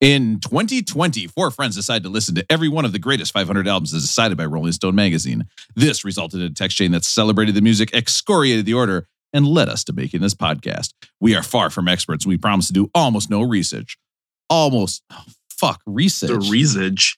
In 2020, four friends decided to listen to every one of the greatest 500 albums as decided by Rolling Stone magazine. This resulted in a text chain that celebrated the music, excoriated the order, and led us to making this podcast. We are far from experts. And We promise to do almost no research. Almost, oh, fuck, research. The research.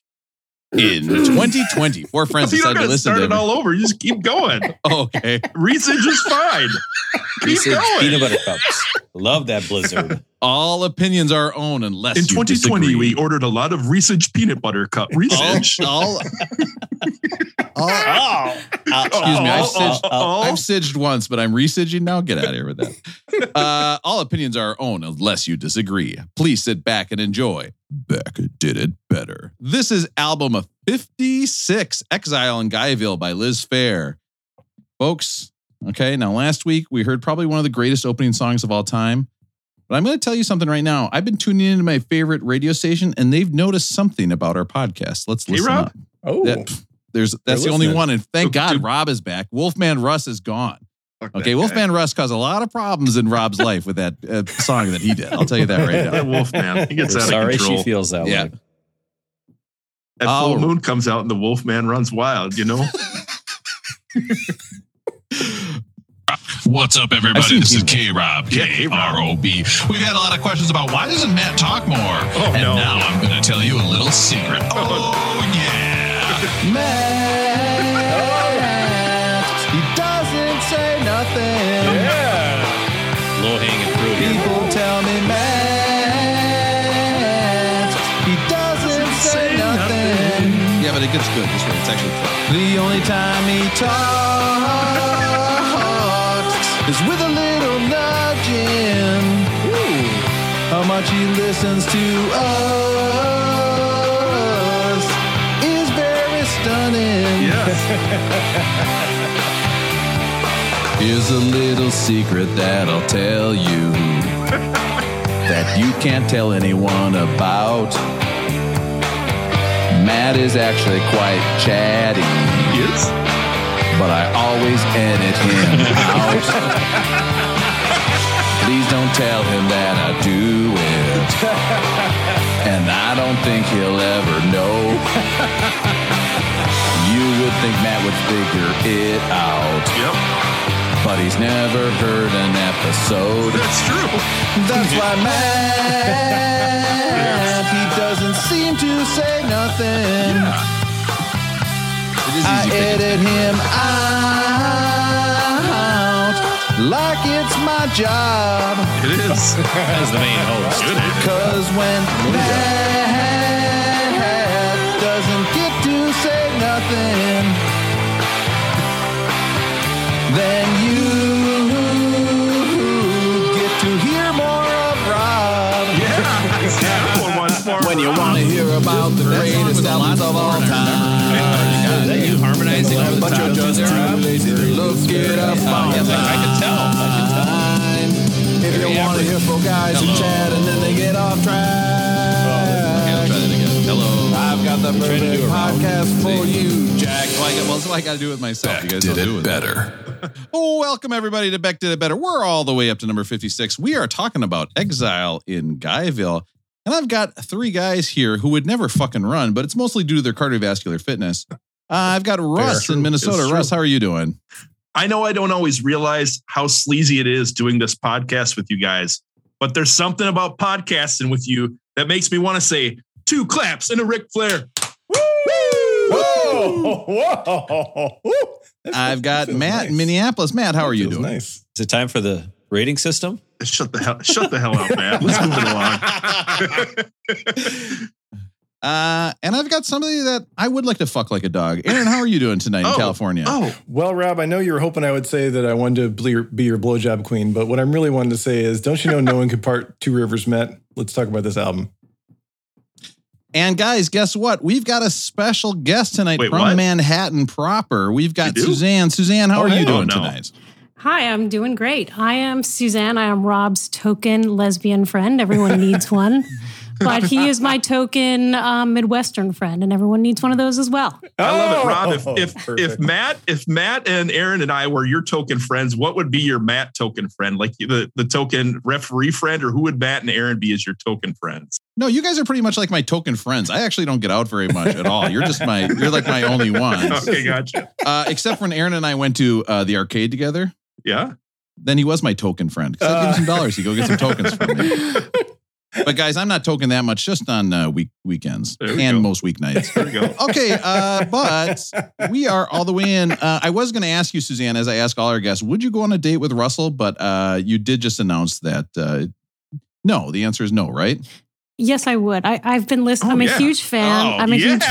in 2020, four friends you decided to listen start to it all over. You just keep going. Oh, okay. Research is fine. keep Reese's going. peanut butter cups. Love that blizzard. All opinions are our own unless In you 2020, disagree. we ordered a lot of Research peanut butter cup. all, Research. all, all, oh, Excuse me, I've sidged, oh. I've sidged once, but I'm residging now. Get out of here with that. Uh, all opinions are our own unless you disagree. Please sit back and enjoy. Beck did it better. This is album of 56, Exile in Guyville by Liz Phair. Folks, okay, now last week we heard probably one of the greatest opening songs of all time. But I'm going to tell you something right now. I've been tuning into my favorite radio station and they've noticed something about our podcast. Let's listen K-Rob? up. Oh, That- pff, there's that's the only one, and thank So, God dude- Rob is back. Wolfman Russ is gone. Fuck Okay, guy. Wolfman Russ caused a lot of problems in Rob's life with that uh, song that he did. I'll tell you that right That now. Wolfman. He gets We're out of sorry control. she feels that Yeah. way. That Oh. full moon comes out and the Wolfman runs wild, you know? What's up, everybody? This is King- K Rob, Yeah, K K-Rob. R O B. We've had a lot of questions about why doesn't Matt talk more? Oh, and no. now I'm going to tell you a little secret. Oh, yeah. Matt, he doesn't say nothing. yeah. Low hanging fruit here. People tell me Matt, he doesn't say nothing. Yeah, but it gets good this way. It's actually fun. The only time he talks is with a little nudging. How much he listens to us is very stunning. Yes. Here's a little secret that I'll tell you that you can't tell anyone about. Matt is actually quite chatty, Yes. But I always edit him out. Please don't tell him that I do it. And I don't think he'll ever know. You would think Matt would figure it out Yep. but he's never heard an episode. That's true. That's why Matt, he doesn't seem to say nothing. I edit him out like it's my job. It is. As the main host. Good. Cause when Matt doesn't get to say nothing, then you get to hear more of Rob. Yeah. One, one, four. When you want to hear about the greatest albums of all time. You harmonizing all the But you're just too lazy to look it up I can tell. I can tell. If you want to hear four guys who chat and then they get off track. Oh, Hello. I've got the to perfect do podcast for you, Jack. Well, I got, well, so I got to do it myself. You guys Did don't do it it better. Oh, welcome everybody to Beck Did It Better. We're all the way up to number 56. We are talking about Exile in Guyville. And I've got three guys here who would never fucking run, but it's mostly due to their cardiovascular fitness. Uh, I've got Russ in Minnesota. Russ, how are you doing? I know I don't always realize how sleazy it is doing this podcast with you guys, but there's something about podcasting with you that makes me want to say two claps and a Ric Flair. Whoa, whoa. Woo. I've got Matt nice. in Minneapolis. Matt, how are you doing? Nice. Is it time for the rating system? Shut the hell, shut the hell up, man. Let's move it along. Uh, and I've got somebody that I would like to fuck like a dog. Aaron, how are you doing tonight in Oh, California? Oh, Well, Rob, I know you were hoping I would say that I wanted to be your, be your blowjob queen, but what I'm really wanting to say is, don't you know no one could part Two Rivers Met? Let's talk about this album. And guys, guess what? We've got a special guest tonight Wait, from what? Manhattan proper. We've got Suzanne. Suzanne, how Oh, are you doing Oh, no. tonight? Hi, I'm doing great. I am Suzanne. I am Rob's token lesbian friend. Everyone needs one. but he is my token um, Midwestern friend, and everyone needs one of those as well. I love it, Rob. If Oh, if if. Matt if Matt and Aaron and I were your token friends, what would be your Matt token friend? Like the the token referee friend, or who would Matt and Aaron be as your token friends? No, you guys are pretty much like my token friends. I actually don't get out very much at all. You're just my, you're like my only one. Okay, gotcha. Uh, except when Aaron and I went to uh, the arcade together. Yeah. Then he was my token friend. 'Cause I'd give him some dollars. He'd go get some tokens from me. But guys, I'm not token that much just on uh, week weekends we and go. most weeknights. There we go. Okay, uh, but we are all the way in. Uh, I was going to ask you, Suzanne, as I ask all our guests, would you go on a date with Russell? But uh, you did just announce that uh, no. The answer is no, right? Yes, I would. I, I've been listening. Oh, I'm a yeah. huge fan. Oh, I'm a huge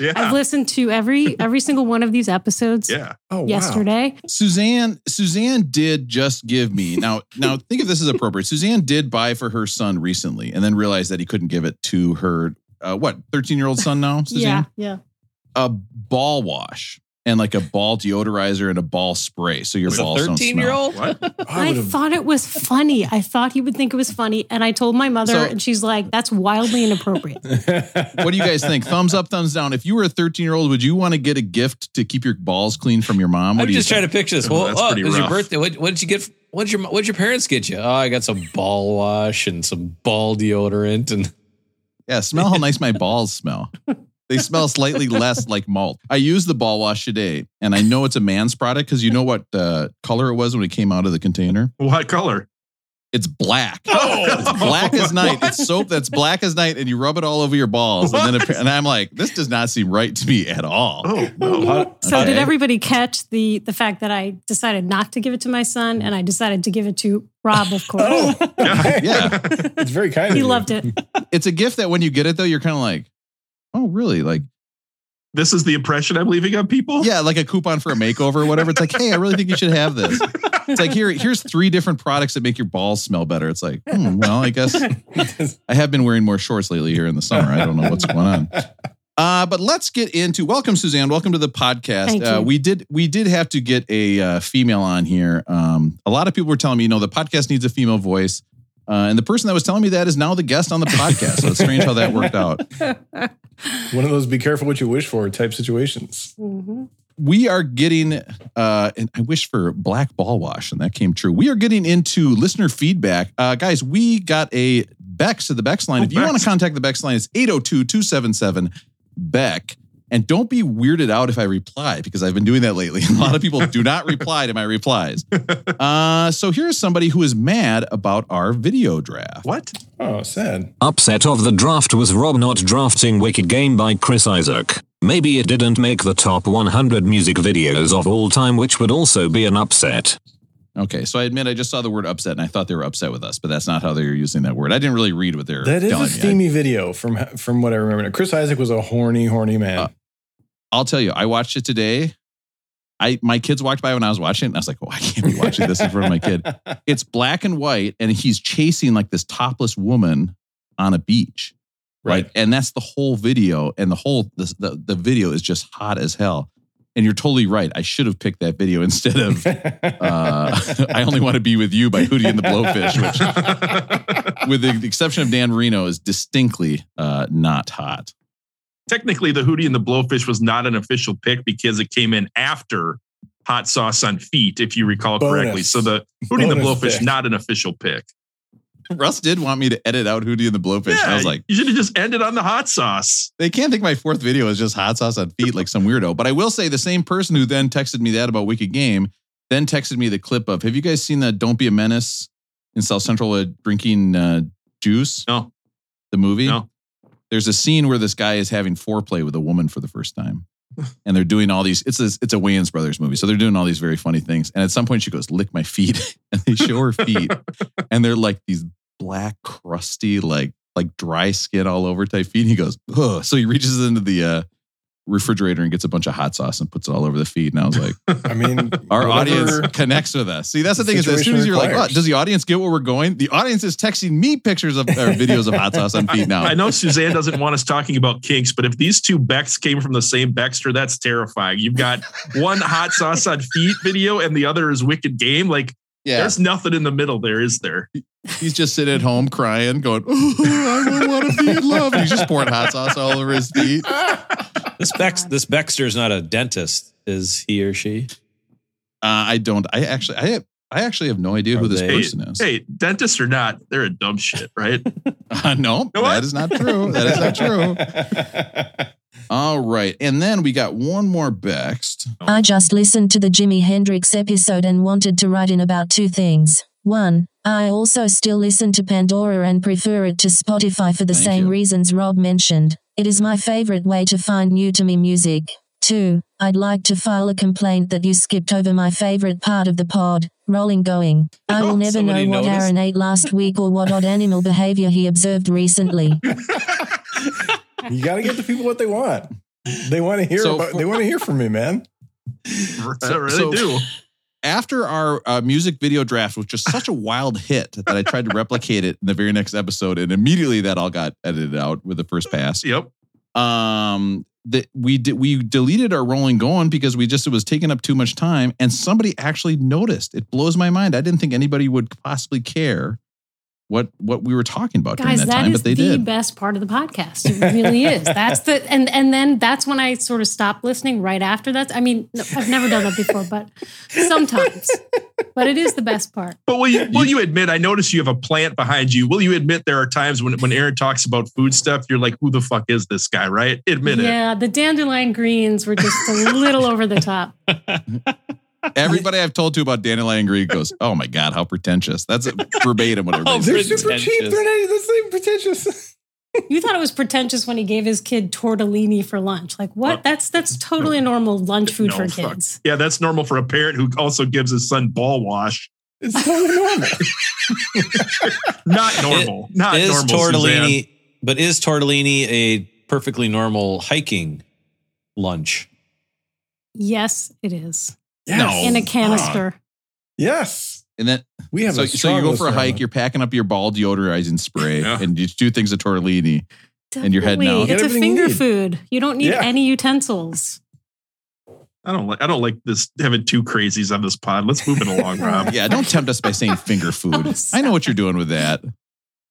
yeah. I've listened to every every single one of these episodes Yeah. oh, wow. yesterday. Suzanne, Suzanne did just give me now. Now think if this is appropriate. Suzanne did buy for her son recently, and then realized that he couldn't give it to her. Uh, what thirteen year old son now? Suzanne, Yeah, yeah. a ball wash and like a ball deodorizer and a ball spray, so your Was a balls don't 13 year smell. old? What? I, thought it was funny. I thought he would think it was funny, and I told my mother, So- and she's like, "That's wildly inappropriate." What do you guys think? Thumbs up, thumbs down. If you were a thirteen year old, would you want to get a gift to keep your balls clean from your mom? What I'm do you just trying to picture this. Oh, Well, that's oh, pretty it was your rough. birthday. What, what did you get? What did your What did your parents get you? Oh, I got some ball wash and some ball deodorant and Yeah, smell how nice my balls smell. They smell slightly less like malt. I used the ball wash today, and I know it's a man's product because you know what uh, color it was when it came out of the container. What color? It's black. Oh. It's black as night. It's soap that's black as night, and you rub it all over your balls. And then, and I'm like, this does not seem right to me at all. Oh no. So Okay. did everybody catch the the fact that I decided not to give it to my son, and I decided to give it to Rob, of course. Oh, okay. Yeah. it's very kind of he you. loved it. It's a gift that when you get it though, you're kind of like, oh, really? Like, This is the impression I'm leaving on people. yeah, like a coupon for a makeover or whatever. It's like, hey, I really think you should have this. It's like here, here's three different products that make your balls smell better. It's like, hmm, well, I guess I have been wearing more shorts lately here in the summer. I don't know what's going on. Uh, but let's get into welcome, Suzanne. Welcome to the podcast. Thank Uh, we did we did have to get a uh, female on here. Um, a lot of people were telling me, you know, the podcast needs a female voice. Uh, and the person that was telling me that is now the guest on the podcast. So it's strange how that worked out. One of those be careful what you wish for type situations. Mhm. we are getting uh and i wish for black ball wash and that came true we are getting into listener feedback uh guys we got a bex to the bex line Oh, if you want to contact the bex line it's 802-277 beck and don't be weirded out if i reply because i've been doing that lately a lot of people do not reply to my replies uh so here's somebody who is mad about our video draft What? Oh, sad. Upset of the draft was Rob not drafting Wicked Game by Chris Isaak. Maybe it didn't make the top 100 music videos of all time, which would also be an upset. okay so i admit i just saw the word upset and i thought they were upset with us but that's not how they were using that word i didn't really read what they're That is telling a me. I- steamy video from from what I remember. Chris Isaak was a horny, horny man. Uh, I'll tell you, I watched it today. I my kids walked by when I was watching it, and I was like, "Oh, I can't be watching this in front of my kid." It's black and white, and he's chasing like this topless woman on a beach, right? Right. And that's the whole video, and the whole the, the the video is just hot as hell. And you're totally right. I should have picked that video instead of uh, "I Only Want to Be with You" by Hootie and the Blowfish, which, with the exception of Dan Marino, is distinctly uh, not hot. Technically, the Hootie and the Blowfish was not an official pick because it came in after Hot Sauce on Feet, if you recall Bonus. correctly. So the Hootie and the Blowfish, pick. not an official pick. Russ did want me to edit out Hootie and the Blowfish. and I was like, you should have just ended on the hot sauce. they can't think my fourth video is just hot sauce on feet like some weirdo. But I will say the same person who then texted me that about Wicked Game then texted me the clip of Have you guys seen that Don't Be a Menace in South Central uh, drinking uh, juice? No. The movie? No. There's a scene where this guy is having foreplay with a woman for the first time. And they're doing all these. It's a it's a Wayans Brothers movie, so they're doing all these very funny things. And at some point, she goes, "Lick my feet," and they show her feet, and they're like these black, crusty, like like dry skin all over type feet. And he goes, Ugh. so he reaches into the uh, refrigerator and gets a bunch of hot sauce and puts it all over the feet. And I was like, I mean, our audience connects with us. See, that's the the thing is, as soon as you're like, oh, does the audience get where we're going? The audience is texting me pictures of or videos of hot sauce on feet now. I know Suzanne doesn't want us talking about kinks, but if these two Becks came from the same Baxter, that's terrifying. You've got one hot sauce on feet video and the other is wicked game. Like Yeah. there's nothing in the middle there, is there? He's just sitting at home crying, going, oh, I don't want to be in love. And he's just pouring hot sauce all over his feet. This Bex, this Baxter is not a dentist, is he or she? Uh, I don't. I actually, I, I actually have no idea Are who this they- person is. Hey, dentists or not, they're a dumb shit, right? Uh, no, know that is not true. That is not true. All right, and then we got one more Bext. I just listened to the Jimi Hendrix episode and wanted to write in about two things. One, I also still listen to Pandora and prefer it to Spotify for the Thank same you. reasons Rob mentioned. It is my favorite way to find new to me music. Two, I'd like to file a complaint that you skipped over my favorite part of the pod, rolling going. I will never know what noticed? Aaron ate last week or what odd animal behavior he observed recently. you got to get the people what they want. They want to hear. So about, for- they want to hear from me, man. I really so- do. After our uh, music video draft was just such a wild hit that I tried to replicate it in the very next episode, and immediately that all got edited out with the first pass. Yep. um that we did we deleted our rolling going because we just it was taking up too much time and somebody actually noticed it blows my mind i didn't think anybody would possibly care what what we were talking about Guys, during that, that time is but they the did best part of the podcast. It really is. That's the and and then that's when I sort of stopped listening right after that. I mean, no, I've never done that before, but sometimes. But it is the best part. But will you will you admit? I notice you have a plant behind you. Will you admit there are times when when Aaron talks about food stuff, you're like, "Who the fuck is this guy?" Right? Admit it. Yeah, the dandelion greens were just a little over the top. everybody i've told to about dandelion green goes oh my god how pretentious that's verbatim what everybody Oh, They're super cheap. Pretentious. They're not even the same pretentious. You thought it was pretentious when he gave his kid tortellini for lunch. Like what? Uh, That's that's totally normal lunch food No, for fuck. kids. Yeah, that's normal for a parent who also gives his son ball wash. It's totally normal. Not normal. Not is normal. tortellini, Suzanne. but is tortellini a perfectly normal hiking lunch? Yes, it is. No. In a canister. yes, and then we have. so, a so you go for a hike on you're packing up your ball deodorizing spray Yeah. and you do things of tortellini And you're heading out. It's a everything you finger food. You don't need Yeah. any utensils. I don't like. I don't like this having two crazies on this pod. Let's move it along, Rob. yeah don't tempt us by saying finger food i know what you're doing with that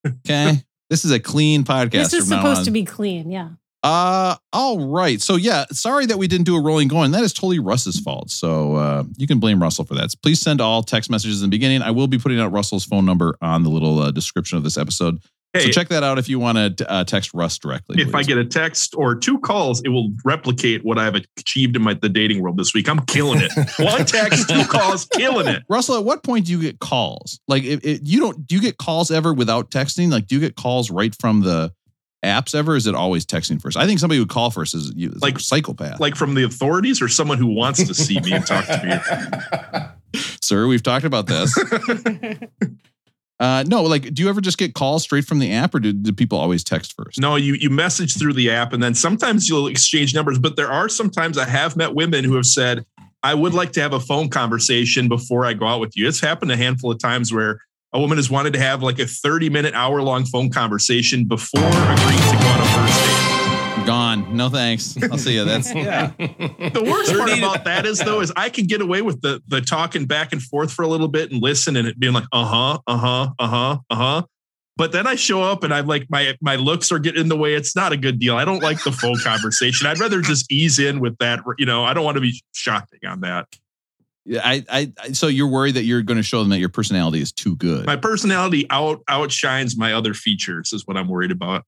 okay this is a clean podcast This is from now supposed on. to be clean. Yeah. Uh, all right. So yeah, sorry that we didn't do a rolling going. That is totally Russ's fault. So uh, you can blame Russell for that. Please send all text messages in the beginning. I will be putting out Russell's phone number on the little uh, description of this episode. Hey, so check that out if you want to uh, text Russ directly. if I get a text or two calls, it will replicate what I've achieved in my the dating world this week. I'm killing it. One text, two calls, killing it. Russell, at what point do you get calls? Like, if, if you don't, do you get calls ever without texting? Like, do you get calls right from the apps ever? Is it always texting first? I think somebody would call first is, you, is like psychopath. Like from the authorities or someone who wants to see me and talk to me. Sir, we've talked about this. Uh, no, like, do you ever just get calls straight from the app, or do, do people always text first? No, you you message through the app, and then sometimes you'll exchange numbers. But there are sometimes I have met women who have said, "I would like to have a phone conversation before I go out with you." It's happened a handful of times where a woman has wanted to have like a thirty minute, hour long phone conversation before agreeing to go on a first date. Gone. No thanks. I'll see you. That's Yeah. The worst part about that is though is I can get away with the the talking back and forth for a little bit and listen and it being like uh huh uh huh uh huh uh huh. But then I show up and I'm like my my looks are getting in the way. It's not a good deal. I don't like the phone conversation. I'd rather just ease in with that. You know, I don't want to be shocking on that. Yeah. I, I, I. So you're worried that you're going to show them that your personality is too good, My personality out outshines my other features is what I'm worried about.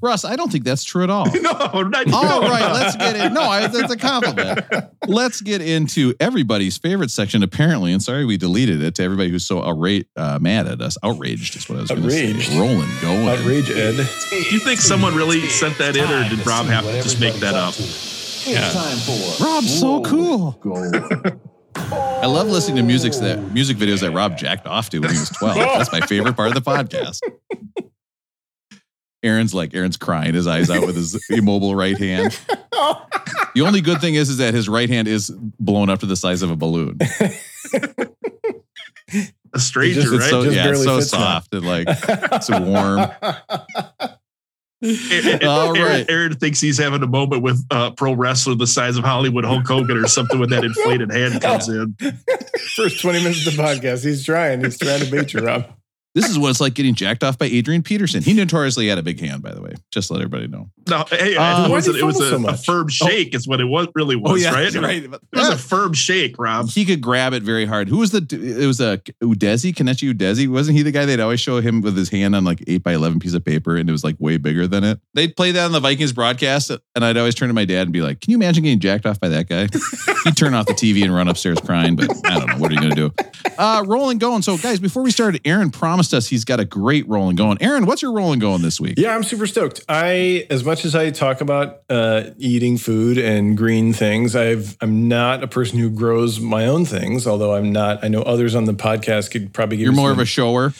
Russ. I don't think that's true at all. no, not, All no. right, let's get in. No, I, that's a compliment. Let's get into everybody's favorite section. Apparently, and sorry we deleted it to everybody who's so outra- uh, mad at us. Outraged is what I was going to say. Outraged. Rolling, going. Outrage, Ed. Do you think someone really sent that in, or did Rob have to just make that up? Yeah, Rob's so cool. I love listening to music that music videos that Rob jacked off to when he was 12. That's my favorite part of the podcast. Aaron's like Aaron's crying his eyes out with his immobile right hand. The only good thing is is that his right hand is blown up to the size of a balloon. A stranger, just- It's right? so Just yeah, it's so fits now. soft and like it's warm. Aaron, All Aaron- right. Aaron thinks he's having a moment with a pro wrestler the size of Hollywood Hulk Hogan or something when that inflated hand comes in. First 20 minutes of the podcast. He's trying. He's trying to beat you, Rob. This is what it's like getting jacked off by Adrian Peterson. He notoriously had a big hand, by the way. Just to let everybody know. No, hey, Uh, it was, do it was a, so a firm shake, is what it was really was, Oh right? right. It was a firm shake, Rob. He could grab it very hard. Who was the? It was a Udeze, Kenechi Udeze. Wasn't he the guy they'd always show him with his hand on like eight by eleven piece of paper, and it was like way bigger than it. They'd play that on the Vikings broadcast, and I'd always turn to my dad and be like, "Can you imagine getting jacked off by that guy?" He'd turn off the TV and run upstairs crying, but I don't know what are you gonna do. Uh, rolling going. So guys, before we started, Aaron promised us he's got a great rolling going. Aaron, what's your rolling going this week? Yeah, I'm super stoked. I, as much as I talk about uh, eating food and green things, I've I'm not a person who grows my own things. Although I'm not, I know others on the podcast could probably give You're more some- of a shower.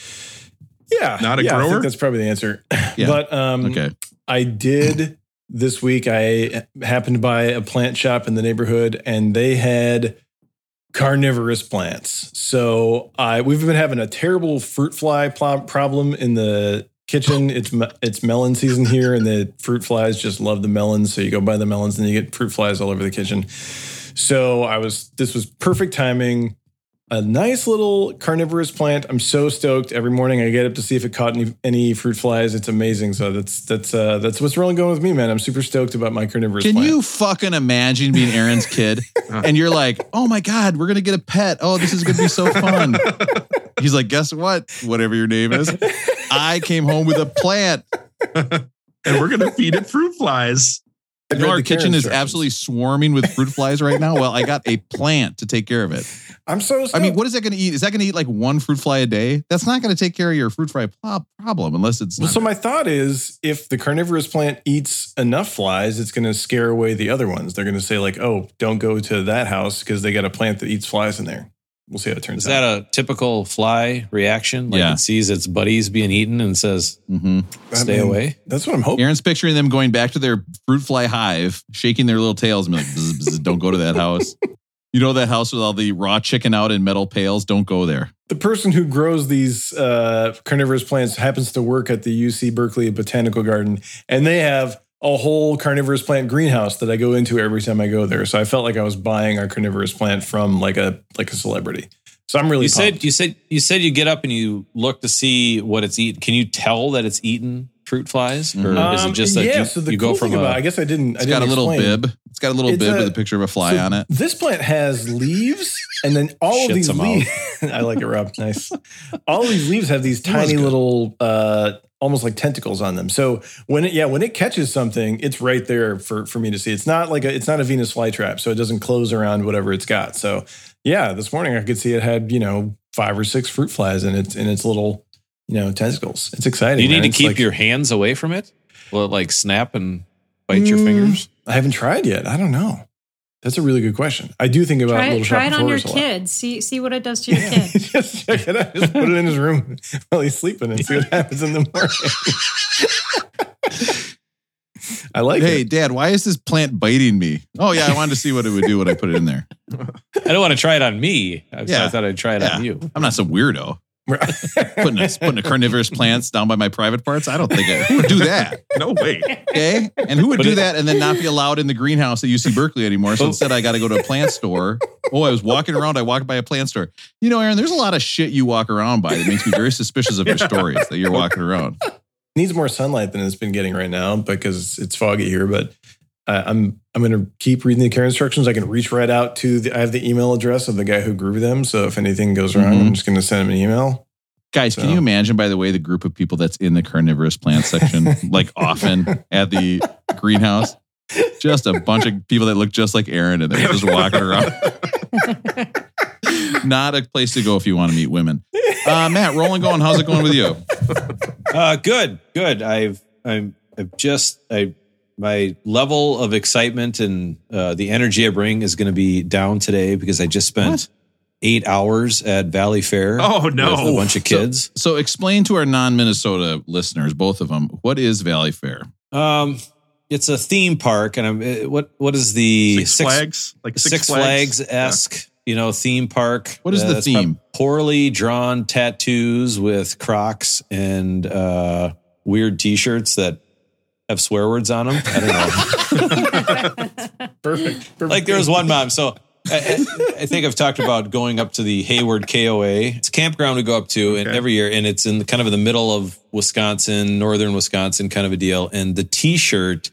yeah, Not a yeah, I grower? think that's probably the answer. Yeah. But um, Okay. I did this week. I happened to buy a plant shop in the neighborhood, and they had carnivorous plants. So I we've been having a terrible fruit fly pl- problem in the kitchen. It's it's melon season here, and the fruit flies just love the melons. So you go buy the melons, and you get fruit flies all over the kitchen. So I was this was perfect timing. A nice little carnivorous plant. I'm so stoked. Every morning I get up to see if it caught any, any fruit flies. It's amazing. So that's that's uh, that's what's really going with me, man. I'm super stoked about my carnivorous Can plant. you fucking imagine being Aaron's kid and you're like, oh my God, we're going to get a pet. Oh, this is going to be so fun. He's like, guess what? Whatever your name is. I came home with a plant. and we're gonna feed it fruit flies. I You know, our kitchen is absolutely swarming with fruit flies right now. Well, I got a plant to take care of it. I'm so. I mean, what is that going to eat? Is that going to eat like one fruit fly a day? That's not going to take care of your fruit fly problem unless it's. Well, so my thought is, if the carnivorous plant eats enough flies, it's going to scare away the other ones. They're going to say like, "Oh, don't go to that house because they got a plant that eats flies in there." We'll see how it turns Is out. Is that a typical fly reaction? Like Yeah. it sees its buddies being eaten and says, Mhm. I "Stay mean, away." That's what I'm hoping. Aaron's picturing them going back to their fruit fly hive, shaking their little tails and like, "Bzz, bzz, don't go to that house. You know that house with all the raw chicken out in metal pails? Don't go there. the person who grows these uh, carnivorous plants happens to work at the UC Berkeley Botanical Garden, and they have a whole carnivorous plant greenhouse that I go into every time I go there. So I felt like I was buying our carnivorous plant from like a like a celebrity. So I'm really You said you said you said you get up and you look to see what it's eating. Can you tell that it's eaten fruit flies, or is it Um, just that yeah? you, so the you cool go from about, I guess I didn't. It's I got a little explain. bib. It's got a little It's bib a- with a picture of a fly So on it. This plant has leaves, and then all of these leaves. I like it, Rob. Nice. All of these leaves have these tiny little, uh, almost like tentacles on them. So when it, yeah, when it catches something, it's right there for for me to see. It's not like a, it's not a Venus flytrap, so it doesn't close around whatever it's got. So yeah, this morning I could see it had you know five or six fruit flies in its in its little you know tentacles. It's exciting. Do you need man. to It's keep like- your hands away from it? Will it like snap and bite your Mm, fingers? I haven't tried yet. I don't know. That's a really good question. I do think about Try, little it- try it on your floors a lot. kid. See see what it does to your kid. just check it out. Just put it in his room while he's sleeping and see what happens in the morning. I like hey, it. Dad, why is this plant biting me? Oh, yeah, I wanted to see what it would do when I put it in there. I don't want to try it on me. I, Yeah. I thought I'd try it Yeah. on you. I'm not some weirdo. Putting a, putting a carnivorous plants down by my private parts. I don't think I, who would do that. No way. Okay. And who would But do it- that and then not be allowed in the greenhouse at UC Berkeley anymore? So oh. instead, I got to go to a plant store. Oh, I was walking around. I walked by a plant store. You know, Aaron, there's a lot of shit you walk around by that makes me very suspicious of your stories that you're walking around. Needs more sunlight than it's been getting right now because it's foggy here. But uh, I'm I'm going to keep reading the care instructions. I can reach right out to the. I have the email address of the guy who grew them. So if anything goes wrong, Mhm. I'm just going to send him an email. Guys, can you imagine, by the way, the group of people that's in the carnivorous plant section, like often at the greenhouse? Just a bunch of people that look just like Aaron and they're just walking around. Not a place to go if you want to meet women. Uh, Matt, rolling going. How's it going with you? Uh, good, good. I've I'm I've just I my level of excitement and uh, the energy I bring is going to be down today because I just spent What? eight hours at Valleyfair. Oh, no. with a bunch of kids. So, explain to our non-Minnesota listeners, both of them, what is Valleyfair? Um, it's a theme park, and I'm uh, what what is the Six, Flags, like Six, Six, Flags esque, you know, theme park. What is the theme? Poorly drawn tattoos with Crocs and uh, weird T-shirts that have swear words on them. I don't know. Perfect. Perfect. like there was one mom. So I, I- I think I've talked about going up to the Hayward KOA. It's a campground we go up to and Okay. every year, and it's in the, kind of in the middle of Wisconsin, northern Wisconsin, kind of a deal. And the T-shirt,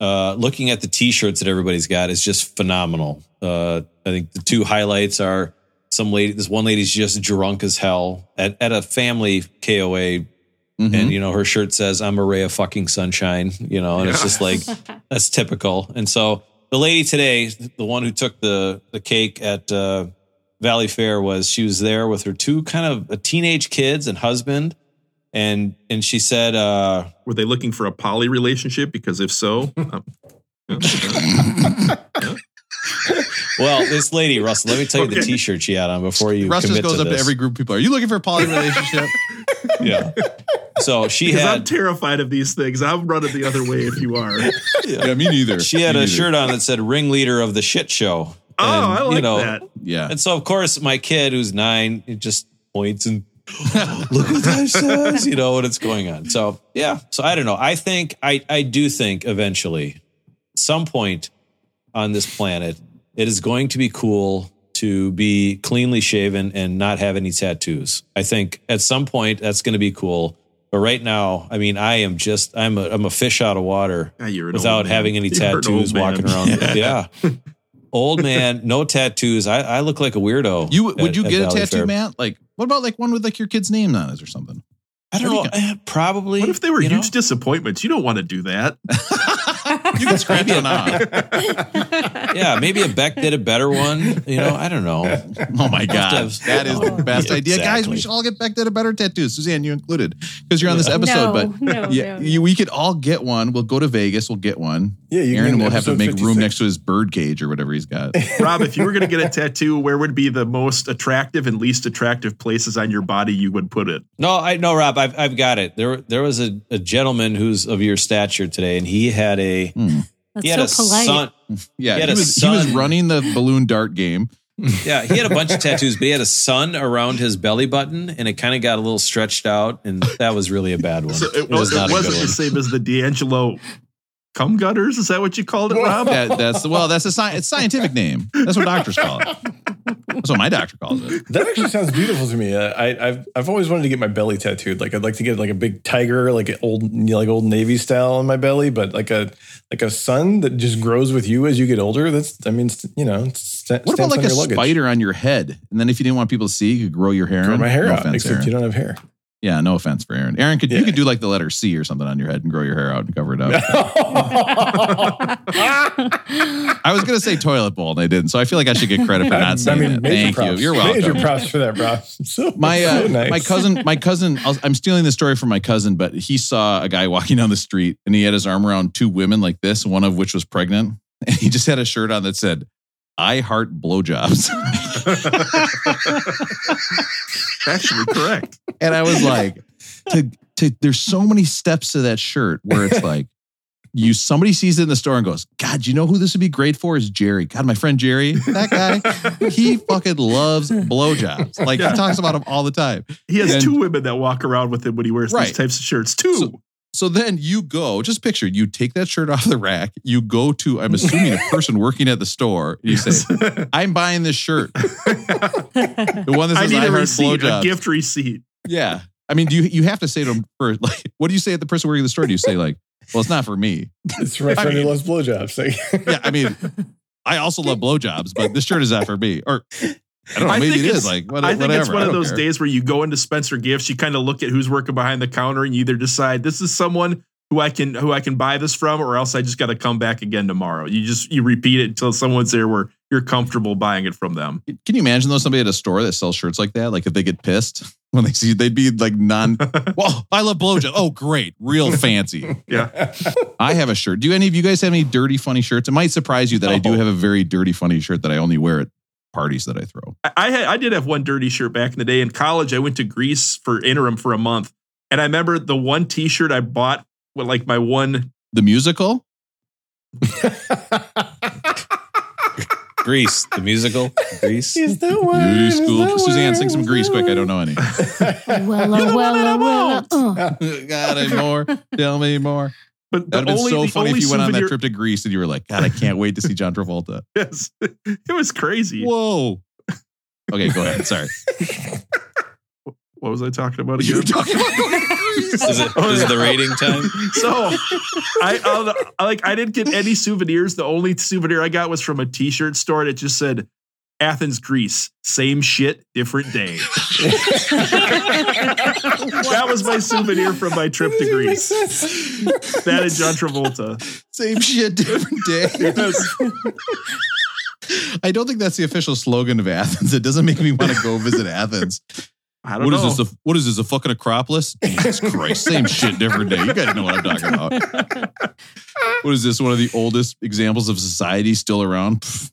uh, looking at the T-shirts that everybody's got is just phenomenal. Uh, I think the two highlights are some lady. This one lady's just drunk as hell at at a family KOA Mhm. and you know her shirt says i'm a ray of fucking sunshine you know and it's just like that's typical. And so the lady today the one who took the the cake at uh, Valleyfair was she was there with her two kind of uh, teenage kids and husband. And and she said uh Were they looking for a poly relationship? Because if so, um, well this lady russell let me tell you the t-shirt she had on before you Russ just goes to up to every group of people. Are you looking for a poly relationship? yeah so she because I'm terrified of these things. I'm running the other way if you are. yeah, me neither. she had Me a neither. shirt on that said ringleader of the shit show Oh, I And, like you know, that. Yeah. And so, of course, my kid who's nine, it just points and look what that says, you know, what it's going on. So, yeah. So I don't know. I think, I, I do think eventually, some point on this planet, it is going to be cool to be cleanly shaven and not have any tattoos. I think at some point that's going to be cool. But right now, I mean, I am just, I'm a, I'm a fish out of water Ah, without having any You're tattoos man. walking around. yeah. Old man, no tattoos. I, I look like a weirdo. You would at- you get a Valley tattoo, Fair. Matt? Like, what about like one with like your kid's name on it or something? I don't know. What do eh, Probably. What if they were you know? huge disappointments? You don't want to do that. You can scratch it off. Yeah, maybe a Beck did a better one. You know, I don't know. Oh my god, have- that is the best Yeah, idea, guys. We should all get back to a better tattoo. Suzanne, you included, because you're on this episode. No, but no, yeah, no. You, we could all get one. We'll go to Vegas. We'll get one. Yeah, you Aaron will have to episode make room next to his bird cage or whatever he's got. Rob, if you were going to get a tattoo, where would be the most attractive and least attractive places on your body you would put it? No, I no, Rob. I've I've got it. There there was a, a gentleman who's of your stature today, and he had a Hmm. That's he had so a polite. son. Yeah, He he, had a was, he was running the balloon dart game. Yeah, he had a bunch of tattoos, but he had a sun around his belly button, and it kind of got a little stretched out, and that was really a bad one. So it, was was not not a good the same as the D'Angelo cum gutters. Is that what you called it, Rob? That, that's well, that's a sci- it's scientific name. That's what doctors call it. That's what my doctor calls it. That actually sounds beautiful to me. Uh, I, I've I've always wanted to get my belly tattooed. Like I'd like to get like a big tiger, like an old you know, like old navy style on my belly, but like a like a sun that just grows with you as you get older. That's I mean, you know, it's sta- What about like on a your luggage. spider on your head? And then if you didn't want people to see, you could grow your hair. Grow in? my hair no out, Offense, except Aaron. you don't have hair. Yeah, no offense for Aaron. Aaron could you could do like the letter C or something on your head and grow your hair out and cover it up. I was gonna say toilet bowl and I didn't, so I feel like I should get credit for not saying that. Thank props. you. You're welcome. Major props for that, bro. So, my uh, so nice. my cousin my cousin I'll- i'm stealing the story from my cousin but he saw a guy walking down the street and he had his arm around two women like this one of which was pregnant and he just had a shirt on that said i heart blowjobs Actually, correct. and i was like to, to there's so many steps to that shirt where it's like you somebody sees it in the store and goes god you know who this would be great for is jerry god my friend jerry that guy he fucking loves blowjobs like Yeah. he talks about them all the time He has And- two women that walk around with him when he wears Right. these types of shirts. Two. So- So then you go, just picture, you take that shirt off the rack, you go to, I'm assuming a person working at the store, and you say, I'm buying this shirt. The one that says I need I a heart receipt, a gift receipt. Yeah. I mean, do you you have to say to them first, like, what do you say at the person working at the store? Do you say like, well, it's not for me? it's for my I friend mean- who loves blowjobs. Like, Yeah, I mean, I also love blowjobs, but this shirt is not for me. Or I don't know, maybe think it's- Like, what, I think whatever. it's one of those care. days where you go into Spencer Gifts, you kind of look at who's working behind the counter, and you either decide this is someone who I can who I can buy this from, or else I just got to come back again tomorrow. You just you repeat it until someone's there where you're comfortable buying it from them. Can you imagine though somebody at a store that sells shirts like that? Like if they get pissed when they see, they'd be like non. well, I love blowjob. Oh, great, real fancy. Yeah. I have a shirt. Do any of you guys have any dirty, funny shirts? It might surprise you that I do oh. have a very dirty, funny shirt that I only wear at parties that I throw. I I, had, I did have one dirty shirt back in the day in college. I went to Greece for interim for a month, and I remember the one T-shirt I bought with like my one. The musical. Grease, the musical. Grease. He's the one. Grease, he's cool. the Suzanne, one, sing some he's Grease quick. I don't know any. Well, well, well, well. Uh. Got any more? Tell me more. But But That'd have been so the funny if only you went on that trip to Greece and you were like, God, I can't wait to see John Travolta. Yes, it was crazy. Whoa. Okay, go ahead. Sorry. What was I talking about You were talking about going to Greece. Is it, Oh, is yeah. the rating time? So I, I like I didn't get any souvenirs. The only souvenir I got was from a T-shirt store, and it just said Athens, Greece, same shit, different day. that was my souvenir from my trip to Greece. That and John Travolta. Same shit, different day. I don't think that's the official slogan of Athens. It doesn't make me want to go visit Athens. I don't What is know. this? A, what is this? A fucking Acropolis? Jesus Christ! Same shit, different day. You guys know what I'm talking about. What is this? One of the oldest examples of society still around? Pff.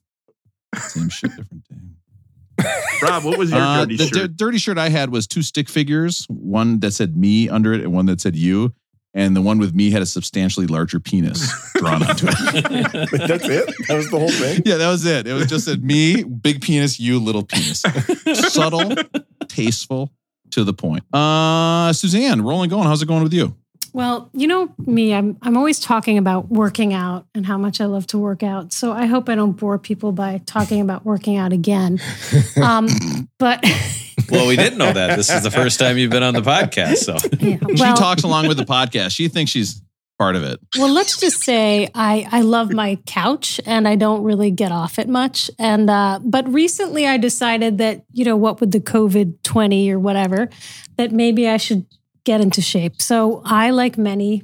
Same shit, different day. Rob, what was your Uh, dirty the shirt? di- dirty shirt I had was two stick figures, one that said me under it and one that said you. And the one with me had a substantially larger penis drawn onto it. Wait, that's it. That was the whole thing. Yeah, that was it. It was just said me, big penis, you, little penis. Subtle, tasteful, to the point. Uh Suzanne, rolling going. How's it going with you? Well, you know me, I'm I'm always talking about working out and how much I love to work out. So I hope I don't bore people by talking about working out again. Um, but Well, we didn't know that. This is the first time you've been on the podcast. So yeah, She talks along with the podcast. She thinks she's part of it. well, let's just say I I love my couch and I don't really get off it much. And uh, but recently I decided that you know what with the COVID twenty or whatever, that maybe I should get into shape. So I, like many,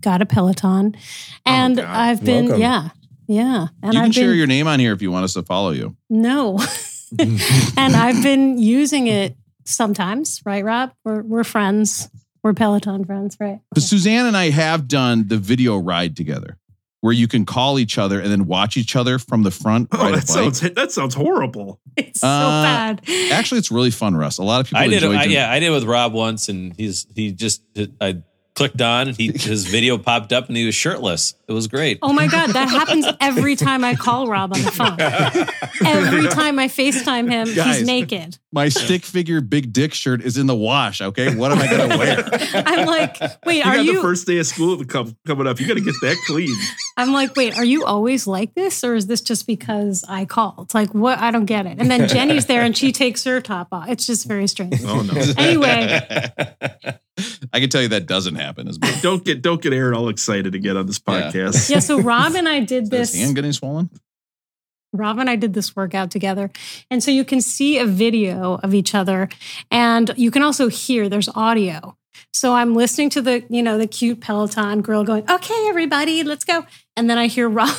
got a Peloton, oh and God. I've been Welcome. yeah. Yeah, and you can I've share been your name on here if you want us to follow you. No. and I've been using it sometimes, right, Rob? We're, we're friends. We're Peloton friends, right? But Suzanne and I have done the video ride together where you can call each other and then watch each other from the front Oh, ride a that bike. sounds that sounds horrible. It's so Uh, bad. Actually, it's really fun, Russ. A lot of people I did. enjoy I, yeah, I did with Rob once, and he's he just I clicked on, he his video popped up, and he was shirtless. It was great. Oh my God, that happens every time I call Rob on the phone. Every time I FaceTime him, Guys. he's naked. My stick figure big dick shirt is in the wash. Okay. What am I going to wear? I'm like, wait, You are got the you? first day of school coming up. You got to get that clean. I'm like, wait, are you always like this, or is this just because I called? Like, what? I don't get it. And then Jenny's there, and she takes her top off. It's just very strange. Oh no! Anyway, I can tell you that doesn't happen as much. Don't get don't get Aaron all excited to get on this podcast. yeah. So Rob and I did this. his hand getting swollen? Rob and I did this workout together. And so you can see a video of each other and you can also hear there's audio. So I'm listening to the, you know, the cute Peloton girl going, okay, everybody, let's go. And then I hear Rob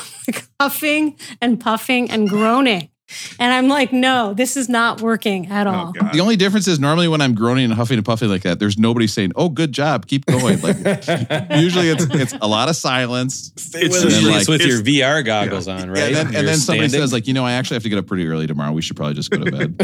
coughing and puffing and groaning. And I'm like, no, this is not working at oh, all. Oh! The only difference is normally when I'm groaning and huffing and puffing like that, there's nobody saying, "Oh, good job, keep going." Like usually, it's it's a lot of silence. It's with just. It's like- with your it's- VR goggles on, right? Yeah, and then, and then somebody standing. says, like, you know, I actually have to get up pretty early tomorrow. We should probably just go to bed.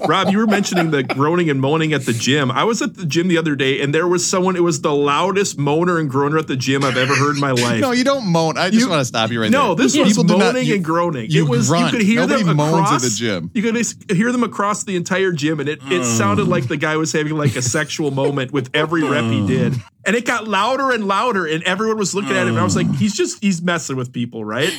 Rob, you were mentioning the groaning and moaning at the gym. I was at the gym the other day, and there was someone. It was the loudest moaner and groaner at the gym I've ever heard in my life. no, you don't moan. I just You- want to stop you right no, there. No, this was People do not- moaning you- and groaning. you it was grunt. you could hear Nobody them moans across at the gym. You could hear them across the entire gym, and it, it mm. sounded like the guy was having like a sexual moment with every rep he mm. did. And it got louder and louder, and everyone was looking at him. And I was like, mm. he's just he's messing with people, right?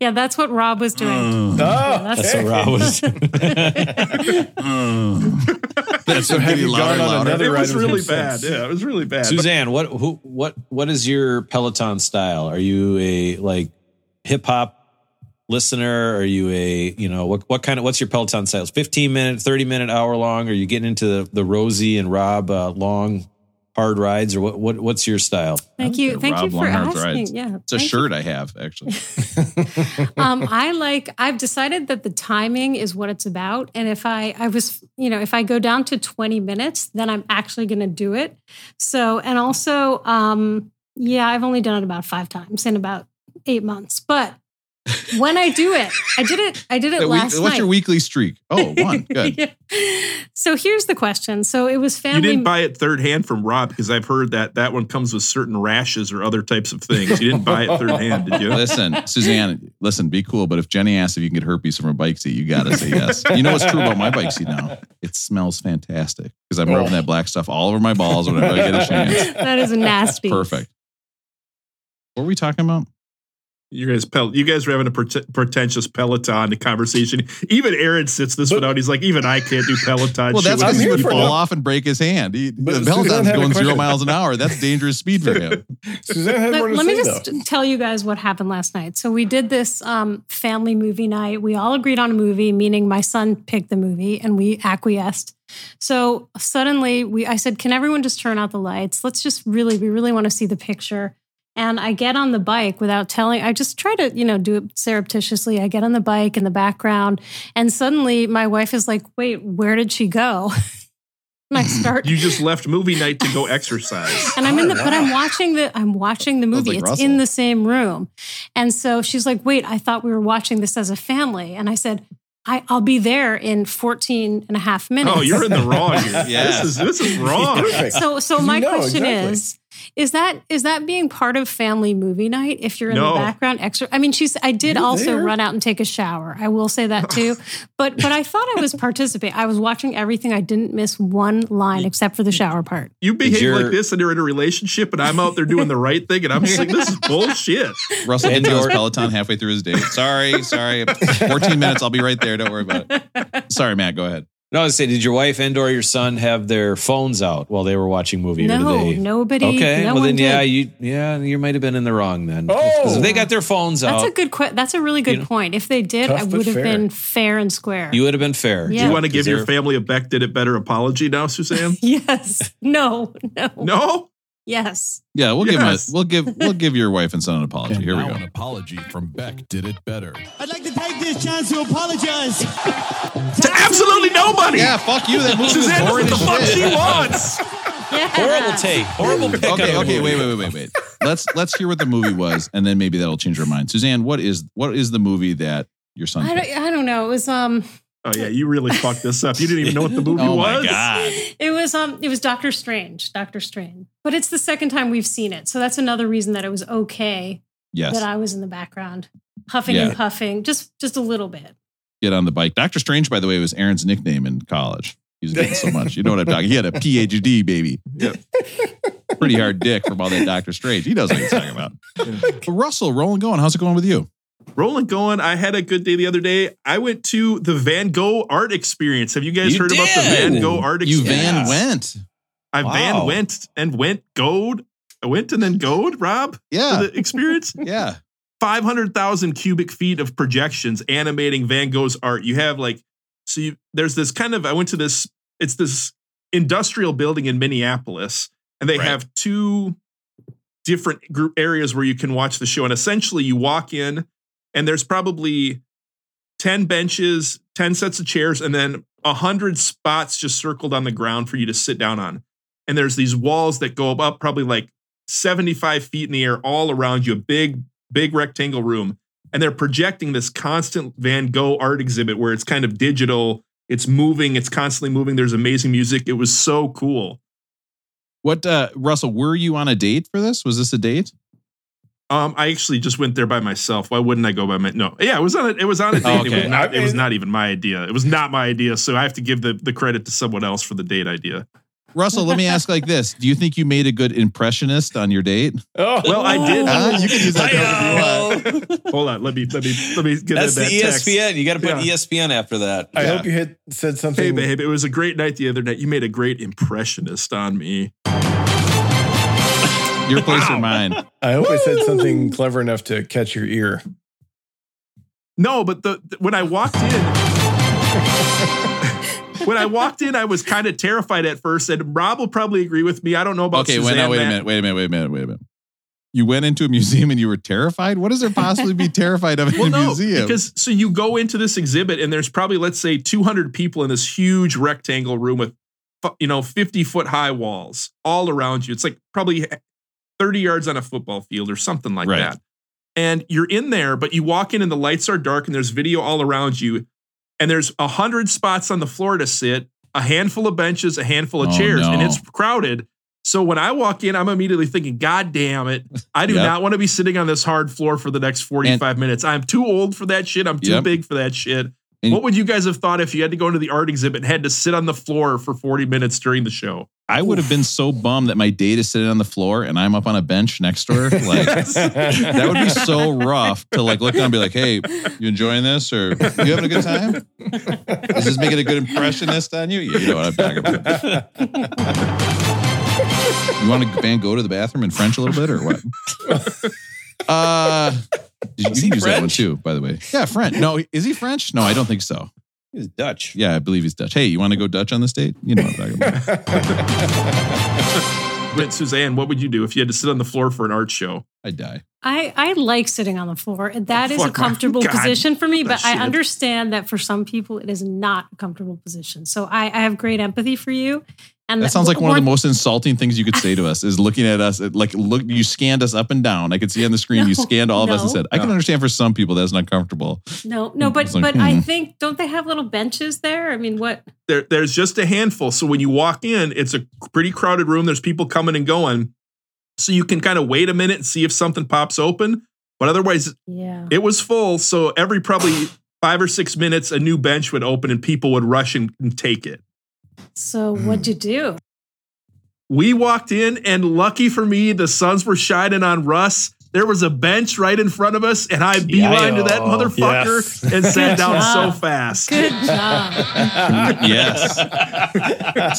Yeah, that's what Rob was doing. Oh, That's what Rob was. That's So have getting you louder on louder. another It was really bad. since? Yeah, it was really bad. Suzanne, what who what what is your Peloton style? Are you a like hip hop listener? Are you a you know what what kind of what's your Peloton style? Fifteen minute, thirty minute, hour long? Are you getting into the, the Rosie and Rob uh, long hard rides, or what, what what's your style? Thank you. Thank Rob you for asking. rides. Yeah. It's a thank you shirt I have actually. um, I like. I've decided that the timing is what it's about, and if I, I was, you know, if I go down to twenty minutes, then I'm actually going to do it. So, and also, um, yeah, I've only done it about five times in about eight months, but when I do it, I did it. I did it The week- last what's night. your weekly streak? Oh, one. Good. Yeah. So here's the question. So it was family. You didn't buy it third hand from Rob because I've heard that that one comes with certain rashes or other types of things. You didn't buy it third hand, did you? Listen, Suzanne, listen, be cool. But if Jenny asks if you can get herpes from her bike seat, you got to say yes. You know what's true about my bike seat now? It smells fantastic because I'm rubbing that black stuff all over my balls whenever I get a chance. that is nasty. Perfect. What were we talking about? You guys, pel- you guys were having a pret- pretentious Peloton conversation. Even Aaron sits this But- one out. He's like, even I can't do Peloton. Well, shit that's with because he would fall no- off and break his hand. He, the Peloton's going zero miles an hour. That's dangerous speed for him. Suzanne Let, let me say, just though. tell you guys what happened last night. So we did this um, family movie night. We all agreed on a movie, meaning my son picked the movie, and we acquiesced. So suddenly, we I said, "Can everyone just turn out the lights? Let's just really, we really want to see the picture." And I get on the bike without telling. I just try to, you know, do it surreptitiously. I get on the bike in the background, and suddenly my wife is like, "Wait, where did she go?" and I mm-hmm. start You just left movie night to go exercise. and I'm in the, but I'm watching the, I'm watching the movie. like it's Russell. in the same room. And so she's like, wait, I thought we were watching this as a family. And I said, I, I'll be there in 14 and a half oh, minutes. Oh, you're in the wrong. Yeah. This is this is wrong. Perfect. so, so 'Cause my you know question exactly. is, is that, is that being part of family movie night? If you're in No. the background extra, I mean, she's, I did You're also there. run out and take a shower. I will say that too. but, but I thought I was participating. I was watching everything. I didn't miss one line except for the shower part. You behave You're- like this and you're in a relationship, and I'm out there doing the right thing, and I'm just like, this is bullshit. Russell And gets on his your- Peloton halfway through his date. Sorry, sorry. 14 minutes. I'll be right there. Don't worry about it. Sorry, Matt. Go ahead. No, I was say, did your wife and or your son have their phones out while they were watching movie? No, they? nobody. Okay, no well then, yeah, did. you yeah, you might have been in the wrong then. Oh. 'Cause if they got their phones That's out, a good. Que- that's a really good You know, point. If they did, I would have fair. been fair and square. you would have been fair. Yeah. Do you want to give your family a Beck did it better apology now, Suzanne? yes. No. No. No? Yes. Yeah, we'll Yes. give him a, we'll give we'll give your wife and son an apology. Here we go. an apology from Beck did it better. I'd like to take this chance to apologize. To absolutely nobody. Yeah, fuck you. That movie Suzanne does what the fuck shit. she wants. Yeah. Horrible take. Horrible pick. Okay, the okay, wait, wait, wait, wait, wait. Let's let's hear what the movie was, and then maybe that'll change our mind. Suzanne, what is what is the movie that your son? I don't, I don't know. It was um. Oh yeah, you really fucked this up. You didn't even know what the movie Oh was. my god! It was um. It was Doctor Strange. Doctor Strange. But it's the second time we've seen it, so that's another reason that it was okay Yes, that I was in the background, huffing Yeah. and puffing, just just a little bit. get on the bike. Doctor Strange, by the way, was Aaron's nickname in college. He was getting so much. You know what I'm talking. He had a PhD, baby. Yep. Pretty hard dick from all that Doctor Strange. He knows what he's talking about. But Russell, rolling going. How's it going with you? Rolling going. I had a good day the other day. I went to the Van Gogh art experience. Have you guys You heard about the. Van Gogh art You experience? van went. I van went and went gold. I went and then gold, Rob, Yeah, for the experience. yeah. 500,000 cubic feet of projections animating Van Gogh's art. You have like, so you, there's this kind of, I went to this, it's this industrial building in Minneapolis, and they Right. have two different group areas where you can watch the show. And essentially, you walk in, and there's probably 10 benches, 10 sets of chairs, and then 100 spots just circled on the ground for you to sit down on. And there's these walls that go up probably like 75 feet in the air all around you, a big, big rectangle room. And they're projecting this constant Van Gogh art exhibit where it's kind of digital, it's moving, it's constantly moving. There's amazing music. It was so cool. What, uh, Russell? Were you on a date for this? Was this a date? Um, I actually just went there by myself. Why wouldn't I go by my no? Yeah, it was on a it was on a date. Oh, It was not it was not even my idea. It was not my idea. So I have to give the, the credit to someone else for the date idea. Russell, let me ask like this: Do you think you made a good impressionist on your date? Oh, Well, I did. Huh? You can use that term if you want. Hold on, let me let me let me get That's in the text. ESPN. You got to put Yeah. ESPN after that. I Yeah. hope you had said something. Hey babe, it was a great night the other night. You made a great impressionist on me. Your place or mine? I hope I said something clever enough to catch your ear. No, but the, the- when I walked in, when I walked in, I was kind of terrified at first, and Rob will probably agree with me. I don't know about Okay, wait, Suzanne, now, wait a minute, wait a minute, wait a minute, wait a minute. You went into a museum and you were terrified. What is there possibly be terrified of in Well, a no, museum? because so you go into this exhibit, and there's probably let's say 200 people in this huge rectangle room with you know 50 foot high walls all around you. It's like probably 30 yards on a football field or something like Right. that. and you're in there, but you walk in and the lights are dark and there's video all around you, and there's a hundred spots on the floor to sit, a handful of benches, a handful of Oh, chairs, and it's crowded. So when I walk in, I'm immediately thinking, God damn it. I do Yep. not want to be sitting on this hard floor for the next 45 minutes. I'm too old for that shit. I'm too Yep. big for that shit. And- what would you guys have thought if you had to go into the art exhibit and had to sit on the floor for 40 minutes during the show? I would have been so bummed that my date is sitting on the floor and I'm up on a bench next to her. Like that would be so rough to like look down and be like, "Hey, you enjoying this or you having a good time? Is this making a good impressionist on you?" You know what I'm talking about. You want to Van go to the bathroom in French a little bit or what? Uh, you Is can he use that one too, by the way. Yeah, French. No, is he French? No, I don't think so. He's Dutch. Yeah, I believe he's Dutch. Hey, you want to go Dutch on this date? You know what I'm talking about. But Suzanne, what would you do if you had to sit on the floor for an art show? I'd die. I, I like sitting on the floor. That is a Fuck my- comfortable God, position for me, that but I understand that for some people it is not a comfortable position. So I, I have great empathy for you. And That sounds like one of the most insulting things you could say to us is looking at us like look you scanned us up and down. I could see on the screen you scanned all of us and said, I can understand for some people that's not comfortable. No, no, but It's like, but I hmm. think don't they have little benches there? I mean, what? There, there's just a handful. So when you walk in, it's a pretty crowded room. There's people coming and going. So you can kind of wait a minute and see if something pops open. But otherwise, Yeah. it was full. So every probably five or six minutes, a new bench would open and people would rush and, and take it. So what'd hmm. you do? We walked in, and lucky for me, the suns were shining on Russ. There was a bench right in front of us, and I beeline to that motherfucker Yes. and sat Good down so fast. Good job. yes.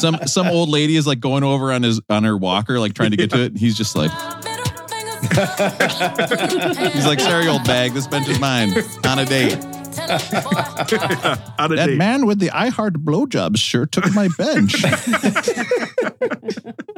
some some old lady is like going over on his on her walker, like trying to get to it. And he's just like He's like, sorry, old bag, this bench is mine. On a date. Out of That date. man with the I Heart Blowjobs shirt took my bench.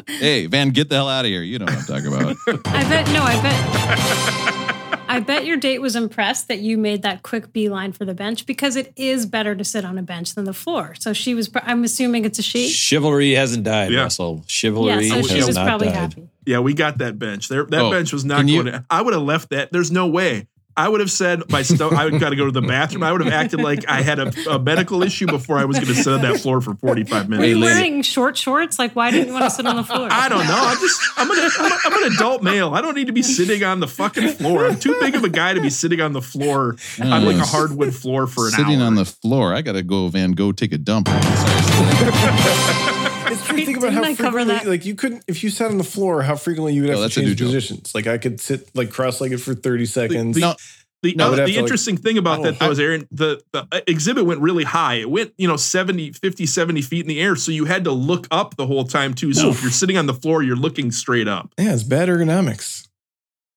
hey, Van, get the hell out of here. You know what I'm talking about. I bet no, I bet I bet your date was impressed that you made that quick beeline for the bench because it is better to sit on a bench than the floor. So she was I'm assuming it's a she. Chivalry hasn't died, Yeah. Russell. Yeah, Chivalry so she has was not probably died. happy. Yeah, we got that bench. There, that Oh, bench was not can you- going to. I would have left that. There's no way. I would have said my sto- I would got to go to the bathroom. I would have acted like I had a, a medical issue before I was going to sit on that floor for 45 Were minutes. you wearing short shorts? Like why didn't you want to sit on the floor? I don't know. I'm just I'm an, I'm, a, I'm an adult male. I don't need to be sitting on the fucking floor. I'm too big of a guy to be sitting on the floor mm. on like a hardwood floor for an Sitting hour. on the floor. I got to go, Van, go take a dump. It's true. Think about Didn't how I frequently, like you couldn't, if you sat on the floor, how frequently you would Oh, have that's to a new change joke. positions. Like I could sit like cross-legged for thirty seconds. the- No, The, No, I would have the to, like- interesting thing about Oh, that though is Aaron, the, the uh, exhibit went really high. It went, you know, 70, 50, 70 feet in the air. So you had to look up the whole time too. So if you're sitting on the floor, you're looking straight up. yeah, it's bad ergonomics.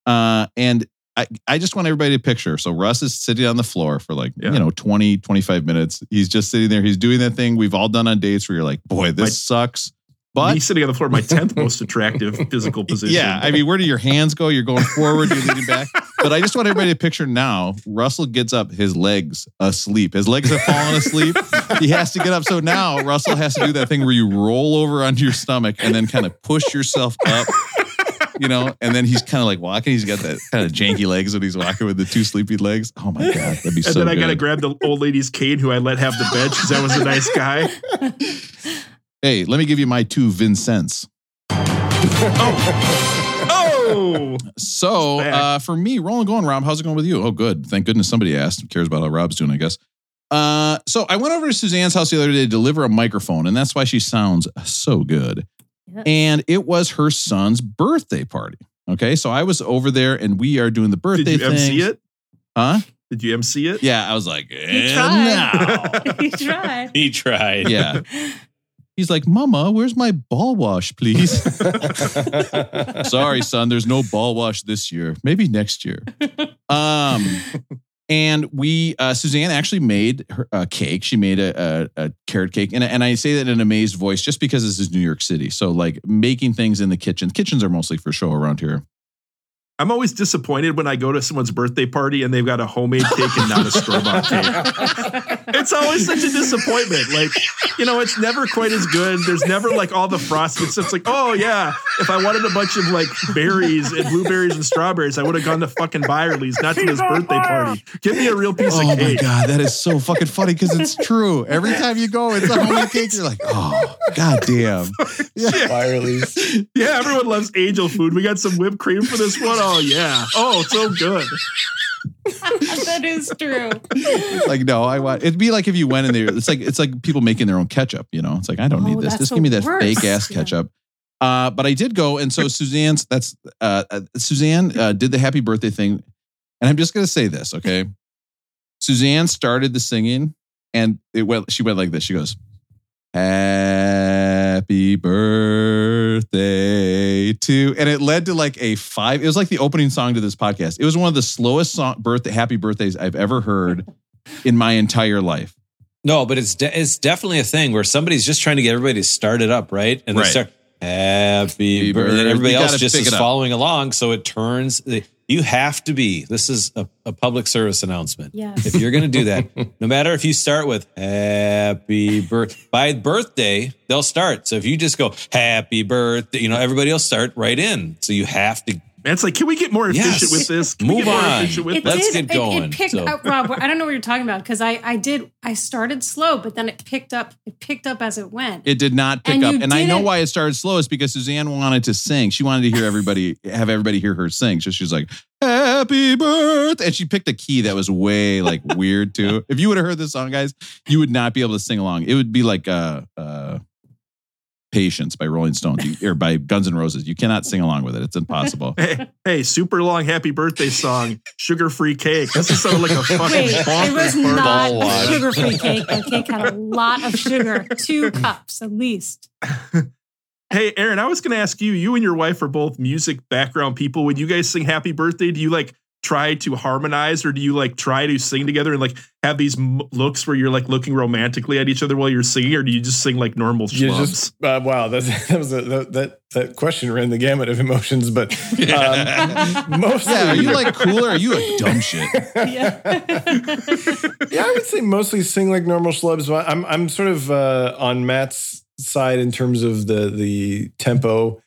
Uh, and I, I just want everybody to picture. So Russ is sitting on the floor for like, Yeah. you know, 20, 25 minutes. He's just sitting there. He's doing that thing we've all done on dates where you're like, boy, this My- sucks. But he's sitting on the floor, my 10th most attractive physical position. yeah, I mean, where do your hands go? You're going forward, you're leaning back. But I just want everybody to picture now. Russell gets up, his legs asleep. His legs have fallen asleep. He has to get up. So now Russell has to do that thing where you roll over onto your stomach and then kind of push yourself up. You know, and then he's kind of like walking. He's got that kind of janky legs when he's walking with the two sleepy legs. Oh my god, that'd be so and so then I got to grab the old lady's cane who I let have the bench because I was a nice guy. hey, let me give you my two Vincents. Oh, Oh, So uh, for me, rolling going, Rob, how's it going with you? Oh, good. Thank goodness somebody asked. Cares about how Rob's doing, I guess. Uh, so I went over to Suzanne's house the other day to deliver a microphone, and that's why she sounds so good. Yeah. And it was her son's birthday party. Okay, so I was over there, and we are doing the birthday did you MC it? Huh? Did you MC it? Yeah, I was like, and tried. now. you tried. He tried. yeah. He's like, Mama, where's my ball wash, please? Sorry, son, there's no ball wash this year. Maybe next year. Um, and we, uh, Suzanne actually made her a cake. She made a, a, a carrot cake, and and I say that in an amazed voice just because this is New York City. So like making things in the kitchen. Kitchens are mostly for show around here. I'm always disappointed when I go to someone's birthday party and they've got a homemade cake and not a store bought cake. It's always such a disappointment. Like, you know, it's never quite as good. There's never like all the frosting. It's just like, oh yeah, if I wanted a bunch of like berries and blueberries and strawberries, I would have gone to fucking Byerly's, not to his birthday party. Give me a real piece Oh of cake. Oh my god, that is so fucking funny because it's true. Every time you go, it's a homemade cake. You're like, oh god damn. Byerly's. Yeah, everyone loves angel food. We got some whipped cream for this one. Oh yeah. Oh, so good. that is true. like no, I want. It'd be like if you went in there. It's like it's like people making their own ketchup. You know, it's like I don't Oh, need this. that's Just give me that worst. fake ass Yeah. ketchup. Uh, but I did go, and so Suzanne's. That's uh, uh, Suzanne uh, did the happy birthday thing, and I'm just gonna say this, okay? Suzanne started the singing, and it went. She went like this. She goes, "Happy birthday to," and it led to like a five. It was like the opening song to this podcast. It was one of the slowest song birthday happy birthdays I've ever heard in my entire life. No, but it's de- it's definitely a thing where somebody's just trying to get everybody to start it up, right? And Right. they start happy Happy birthday. birthday. And everybody else just is following along, so it turns. You have to be. This is a, a public service announcement. Yes. If you're going to do that, no matter if you start with happy birthday, by birthday, they'll start. So if you just go happy birthday, you know, everybody will start right in. So you have to And it's like, can we get more efficient Yes. with this? Can we Move get more on. efficient with It this? Let's did- get going. It, it picked So- up, Rob. I don't know what you're talking about because I, I did. I started slow, but then it picked up. It picked up as it went. It did not pick And up. And I know why it started slow is because Suzanne wanted to sing. She wanted to hear everybody, have everybody hear her sing. So she's like, happy birthday. And she picked a key that was way like weird too. If you would have heard this song, guys, you would not be able to sing along. It would be like uh uh Patience by Rolling Stones you, or by Guns N' Roses. You cannot sing along with it. It's impossible. Hey, hey, super long happy birthday song, sugar free cake. This is sounding like a fucking Wait, it was not a sugar-free cake. That cake had a lot of sugar, two cups at least. Hey, Aaron, I was going to ask you. You and your wife are both music background people. When you guys sing "Happy Birthday," do you like try to harmonize, or do you like try to sing together and like have these m- looks where you're like looking romantically at each other while you're singing, or do you just sing like normal You just uh, wow, that, that was a, that, that that question ran the gamut of emotions, but um, mostly, Yeah, are you like cooler? Are you a dumb shit? yeah, I would say mostly sing like normal schlubs. but I'm I'm sort of uh, on Matt's side in terms of the the tempo.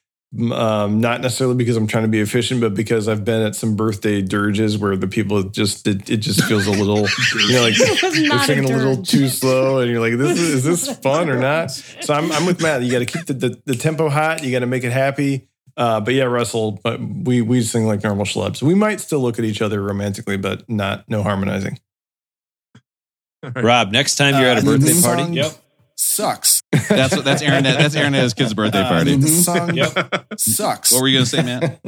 Um, not necessarily because I'm trying to be efficient, but because I've been at some birthday dirges where the people just it, it just feels a little, you know, like It was they're not a singing a, little too slow, and you're like, "This is, is this fun or not?" So I'm I'm with Matt. You got to keep the, the the tempo hot. You got to make it happy. Uh, but yeah, Russell, but we we sing like normal schlubs. We might still look at each other romantically, but not no harmonizing. Rob, next time you're Uh, at a birthday party. song Yep. Sucks. That's what that's Aaron. That's Aaron at his kid's birthday Uh, party. the song Yep. sucks. What were you gonna say, Matt?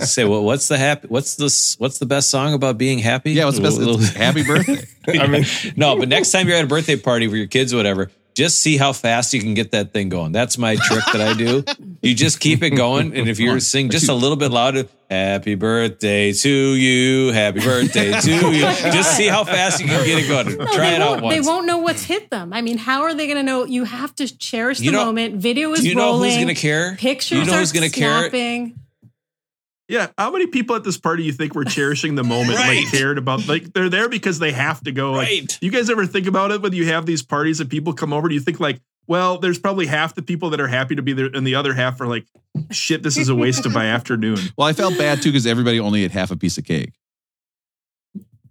Say well, what's the happy? What's the what's the best song about being happy? Yeah, what's the best? It's happy birthday. I mean, no, but next time you're at a birthday party for your kids or whatever, just see how fast you can get that thing going. That's my trick that I do. You just keep it going, and if you're sing just a little bit louder, "Happy birthday to you, Happy birthday to you," just see how fast you can get it going. No, Try they it out won't, once. They won't know what's hit them. I mean, how are they going to know? You have to cherish the You know- moment. Video is Do you know rolling. who's going to care? Pictures you know are who's going to care? Snapping. Yeah, how many people at this party you think were cherishing the moment, Right. like cared about, like they're there because they have to go. Like, Right. you guys ever think about it when you have these parties and people come over? Do you think like, well, there's probably half the people that are happy to be there, and the other half are like, shit, this is a waste of my afternoon. Well, I felt bad too because everybody only ate half a piece of cake.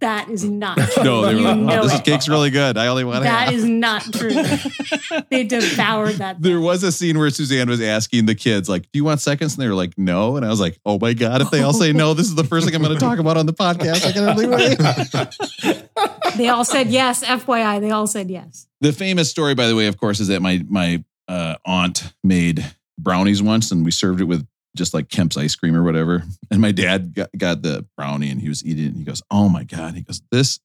That is not true. No, they were you know this it. cake's really good. I only want half. That is not true. they devoured that. There was a scene where Suzanne was asking the kids, like, do you want seconds? And they were like, no. And I was like, oh my God, if they all say no, this is the first thing I'm going to talk about on the podcast. I can hardly wait. They all said yes. FYI, they all said yes. The famous story, by the way, of course, is that my my uh, aunt made brownies once and we served it with just like Kemp's ice cream or whatever. And my dad got, got the brownie and he was eating it. And he goes, oh my God. He goes, this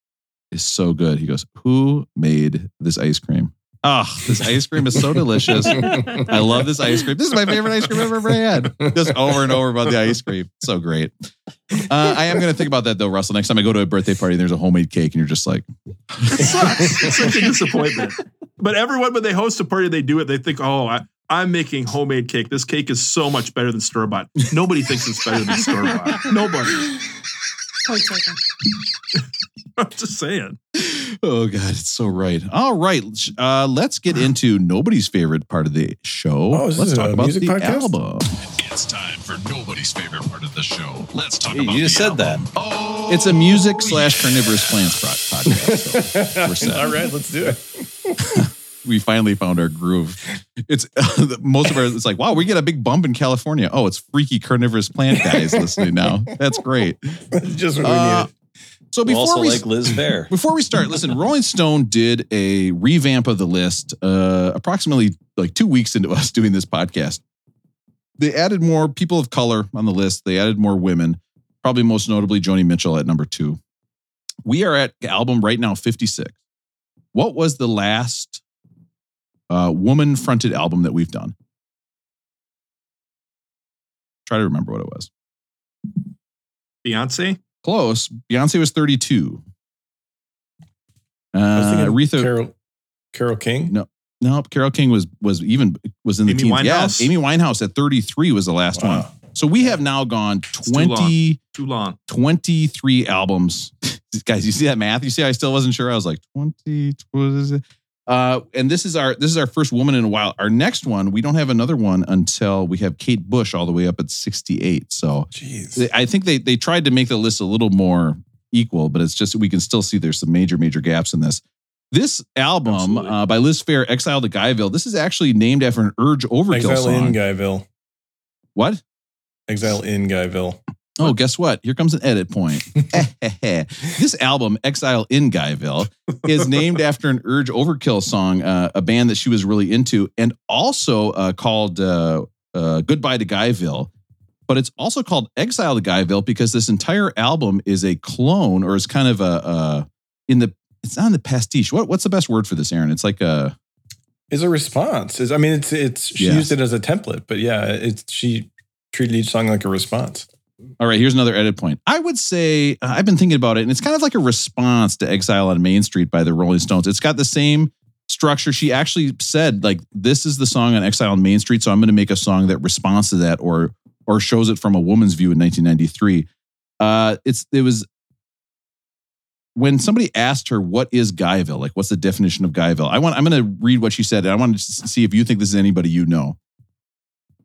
is so good. He goes, who made this ice cream? Oh, this ice cream is so delicious. I love this ice cream. This is my favorite ice cream I've ever had. Just over and over about the ice cream. So great. Uh, I am going to think about that though, Russell. Next time I go to a birthday party and there's a homemade cake and you're just like, It sucks. It's such a disappointment. But everyone, when they host a party, they do it. They think, oh, I, I'm making homemade cake. This cake is so much better than store bought. Nobody thinks it's better than store bought. Nobody. Point taken. I'm just saying. Oh God, it's so right. All right, uh, let's get into nobody's favorite part of the show. Oh, is let's this talk a about music the podcast? album. It's time for nobody's favorite part of the show. Let's talk Hey, about you just the said that. album. Oh, It's a music slash carnivorous plants pro- podcast. So we're set. All right, let's do it. We finally found our groove. It's most of our. It's like, wow, we get a big bump in California. Oh, it's freaky carnivorous plant guys listening now. That's great. That's just what we Uh, needed. So before also we like Liz Phair. Before we start, listen, Rolling Stone did a revamp of the list uh, approximately like two weeks into us doing this podcast. They added more people of color on the list. They added more women, probably most notably Joni Mitchell at number two. We are at album right now 56. What was the last uh, woman fronted album that we've done? Try to remember what it was. Beyonce? Close. Beyonce was 32. I was Uh, Aretha, Carole, Carole King. No. No, Carole King was was even was in the Amy teens. Yeah, Winehouse? Amy Winehouse at 33 was the last one. So we have now gone too long. 20, Too long. 23 albums. Guys, you see that math? You see, I still wasn't sure. I was like 20. What is it? Uh, and this is our this is our first woman in a while. Our next one, we don't have another one until we have Kate Bush all the way up at 68. So Jeez. I think they they tried to make the list a little more equal, but it's just we can still see there's some major major gaps in this. This album uh, by Liz Phair, "Exile to Guyville," this is actually named after an Urge Overkill Exile song. in Guyville. what? Exile in Guyville. Oh, guess what? Here comes an edit point. this album, Exile in Guyville, is named after an Urge Overkill song, uh, a band that she was really into, and also uh, called uh, uh, Goodbye to Guyville. But it's also called Exile to Guyville because this entire album is a clone or is kind of a, uh in the, it's not in the pastiche. What, what's the best word for this, Aaron? It's like a, Is a response. Is I mean, it's it's she used it as a template, but yeah, it's she treated each song like a response. All right, here's another edit point. I would say uh, I've been thinking about it, and it's kind of like a response to Exile on Main Street by the Rolling Stones. It's got the same structure. She actually said, like, this is the song on Exile on Main Street, so I'm going to make a song that responds to that or or shows it from a woman's view in 1993. Uh, it's it was when somebody asked her what is Guyville, like what's the definition of Guyville. I want I'm going to read what she said, and I want to see if you think this is anybody you know.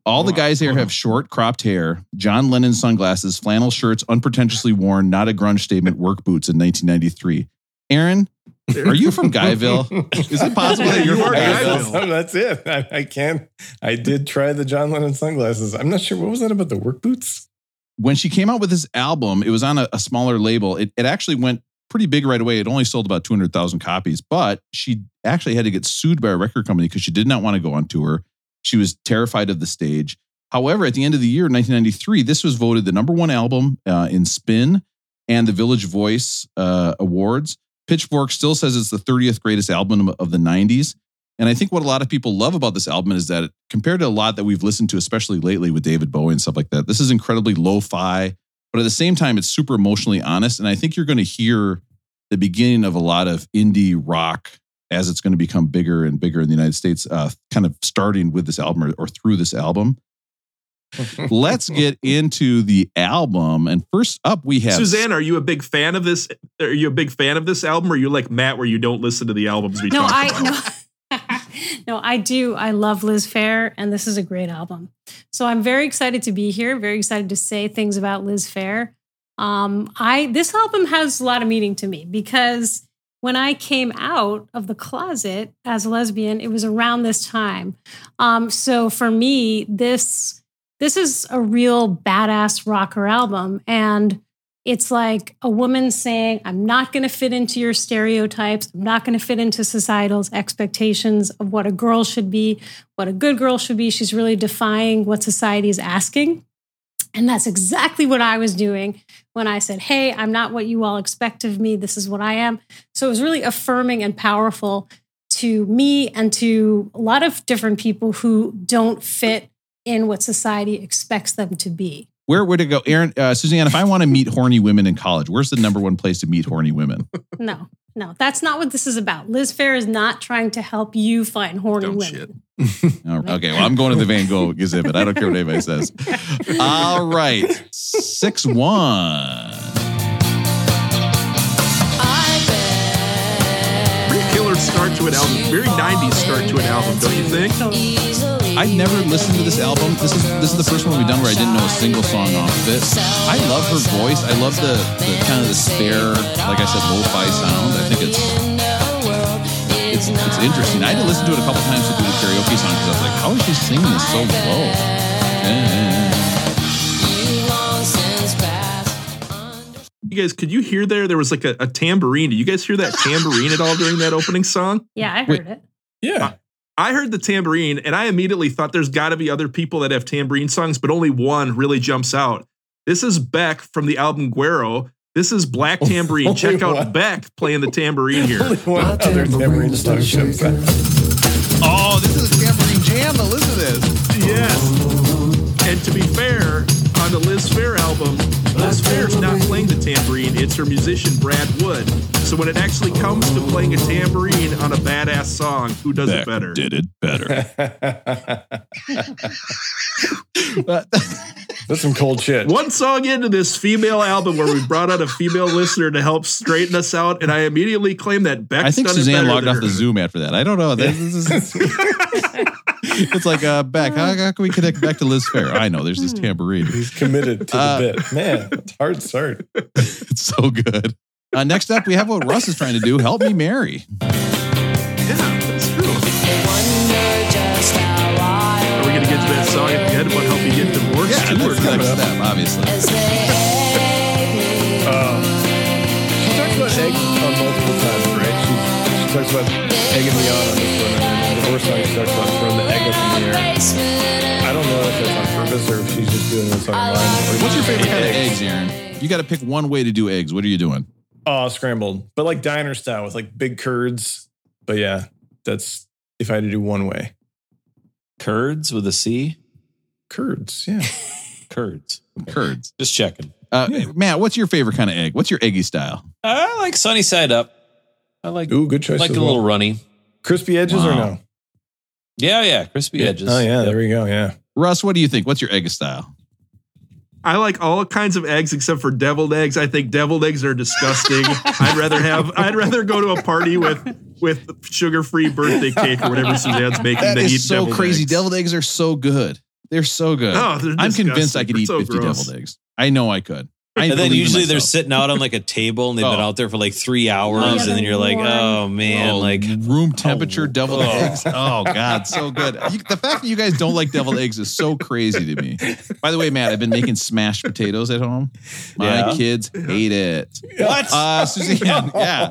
All the guys here have short, cropped hair, John Lennon sunglasses, flannel shirts, unpretentiously worn, not a grunge statement, work boots in 1993. Aaron, are you from Guyville? Is it possible that you're You from Guyville? Guyville. That's it. I, I can't. I did try the John Lennon sunglasses. I'm not sure what was that about the work boots. When she came out with this album, it was on a, a smaller label. It, it actually went pretty big right away. It only sold about 200,000 copies, but she actually had to get sued by a record company because she did not want to go on tour. She was terrified of the stage. However, at the end of the year, 1993, this was voted the number one album uh, in Spin and the Village Voice uh, Awards. Pitchfork still says it's the 30th greatest album of the 90s. And I think what a lot of people love about this album is that compared to a lot that we've listened to, especially lately with David Bowie and stuff like that, this is incredibly lo fi, but at the same time, it's super emotionally honest. And I think you're going to hear the beginning of a lot of indie rock as it's going to become bigger and bigger in the United States, uh, kind of starting with this album or, or through this album. Let's get into the album. And first up, we have Suzanne, are you a big fan of this? Are you a big fan of this album? Or are you like Matt, where you don't listen to the albums we No, talk I about? no. no, I do. I love Liz Phair, and this is a great album. So I'm very excited to be here. Very excited to say things about Liz Phair. Um, I this album has a lot of meaning to me because when I came out of the closet as a lesbian, it was around this time. Um, so for me, this this is a real badass rocker album, and it's like a woman saying, I'm not going to fit into your stereotypes. I'm not going to fit into societal's expectations of what a girl should be, what a good girl should be. She's really defying what society is asking. And that's exactly what I was doing when I said, Hey, I'm not what you all expect of me. This is what I am. So it was really affirming and powerful to me and to a lot of different people who don't fit in what society expects them to be. where where to go, Aaron, uh, Suzanne. If I want to meet horny women in college, where's the number one place to meet horny women? No, no, that's not what this is about. Liz Phair is not trying to help you find horny Dumb women. shit. Okay, well, I'm going to the Van Gogh exhibit. I don't care what anybody says. All right, six one. Very killer start to an album. Very 90s start to an album, don't you think? I never listened to this album. This is this is the first one we've done where I didn't know a single song off of it. I love her voice. I love the, the kind of the spare, like I said, lo-fi sound. I think it's it's it's interesting. I had to listen to it a couple times to do the karaoke song because I was like, how is she singing this so low? You guys, could you hear there? There was like a, a tambourine. Did you guys hear that tambourine at all during that opening song? Yeah, I heard it. Yeah. I heard the tambourine and I immediately thought there's got to be other people that have tambourine songs, but only one really jumps out. This is Beck from the album Guero. This is Black Tambourine. Only Check out one. Beck playing the tambourine here. Only one other tambourine song jumps out. Oh, this is a tambourine jam. Now listen to this. Yes. And to be fair, on the Liz Phair album, Liz Phair's not playing the tambourine, it's her musician Brad Wood. So when it actually comes to playing a tambourine on a badass song, who does Beck it better? did it better. That's some cold shit. One song into this female album where we brought out a female listener to help straighten us out, and I immediately claim that Beck's I think done Suzanne better logged than off the. Zoom after that. I don't know. This is- it's like uh, Beck. How, how can we connect back to Liz Phair? I know there's this tambourine. He's committed to the Uh, bit. Man, it's hard start. It's so good. Uh, next up, we have what Russ is trying to do. Help me marry. Yeah, that's true. Are we going to get to that song at the end about help you get divorced? Yeah, too, that's or the coming next up? step, obviously. Um, she talks about egg on multiple times, right? She, she talks about egging me on on this one. And then the divorce song, she talks about throwing the egg up in the air. I don't know if that's on purpose or if she's just doing this on line. What's your favorite kind of eggs, Aaron? You got to pick one way to do eggs. What are you doing? Oh, scrambled, but like diner style with like big curds. But yeah, that's if I had to do one way. Curds with a C? Curds, yeah. Curds. Curds. Just checking. Uh, Matt, what's your favorite kind of egg? What's your eggy style? I like sunny side up. I like Ooh, good choice. like a well. little runny. crispy edges or no? Yeah, yeah, crispy edges. Oh yeah, Yep. there we go. Yeah. Russ, what do you think? What's your egg style? I like all kinds of eggs except for deviled eggs. I think deviled eggs are disgusting. I'd rather have. I'd rather go to a party with with sugar free birthday cake or whatever Suzanne's making That than eat so deviled crazy. eggs. Deviled eggs are so good. They're so good. Oh, they're I'm convinced I could They're eat so 50 gross. deviled eggs. I know I could. I And then usually they're sitting out on like a table and they've been Oh. out there for like three hours, Yeah, and then they're you're like, oh man, Oh, like room temperature deviled oh. eggs. Oh God, so good. You, the fact that you guys don't like deviled eggs is so crazy to me. By the way, Matt, I've been making smashed potatoes at home. My Yeah? kids hate it. what? Uh, Suzanne, yeah.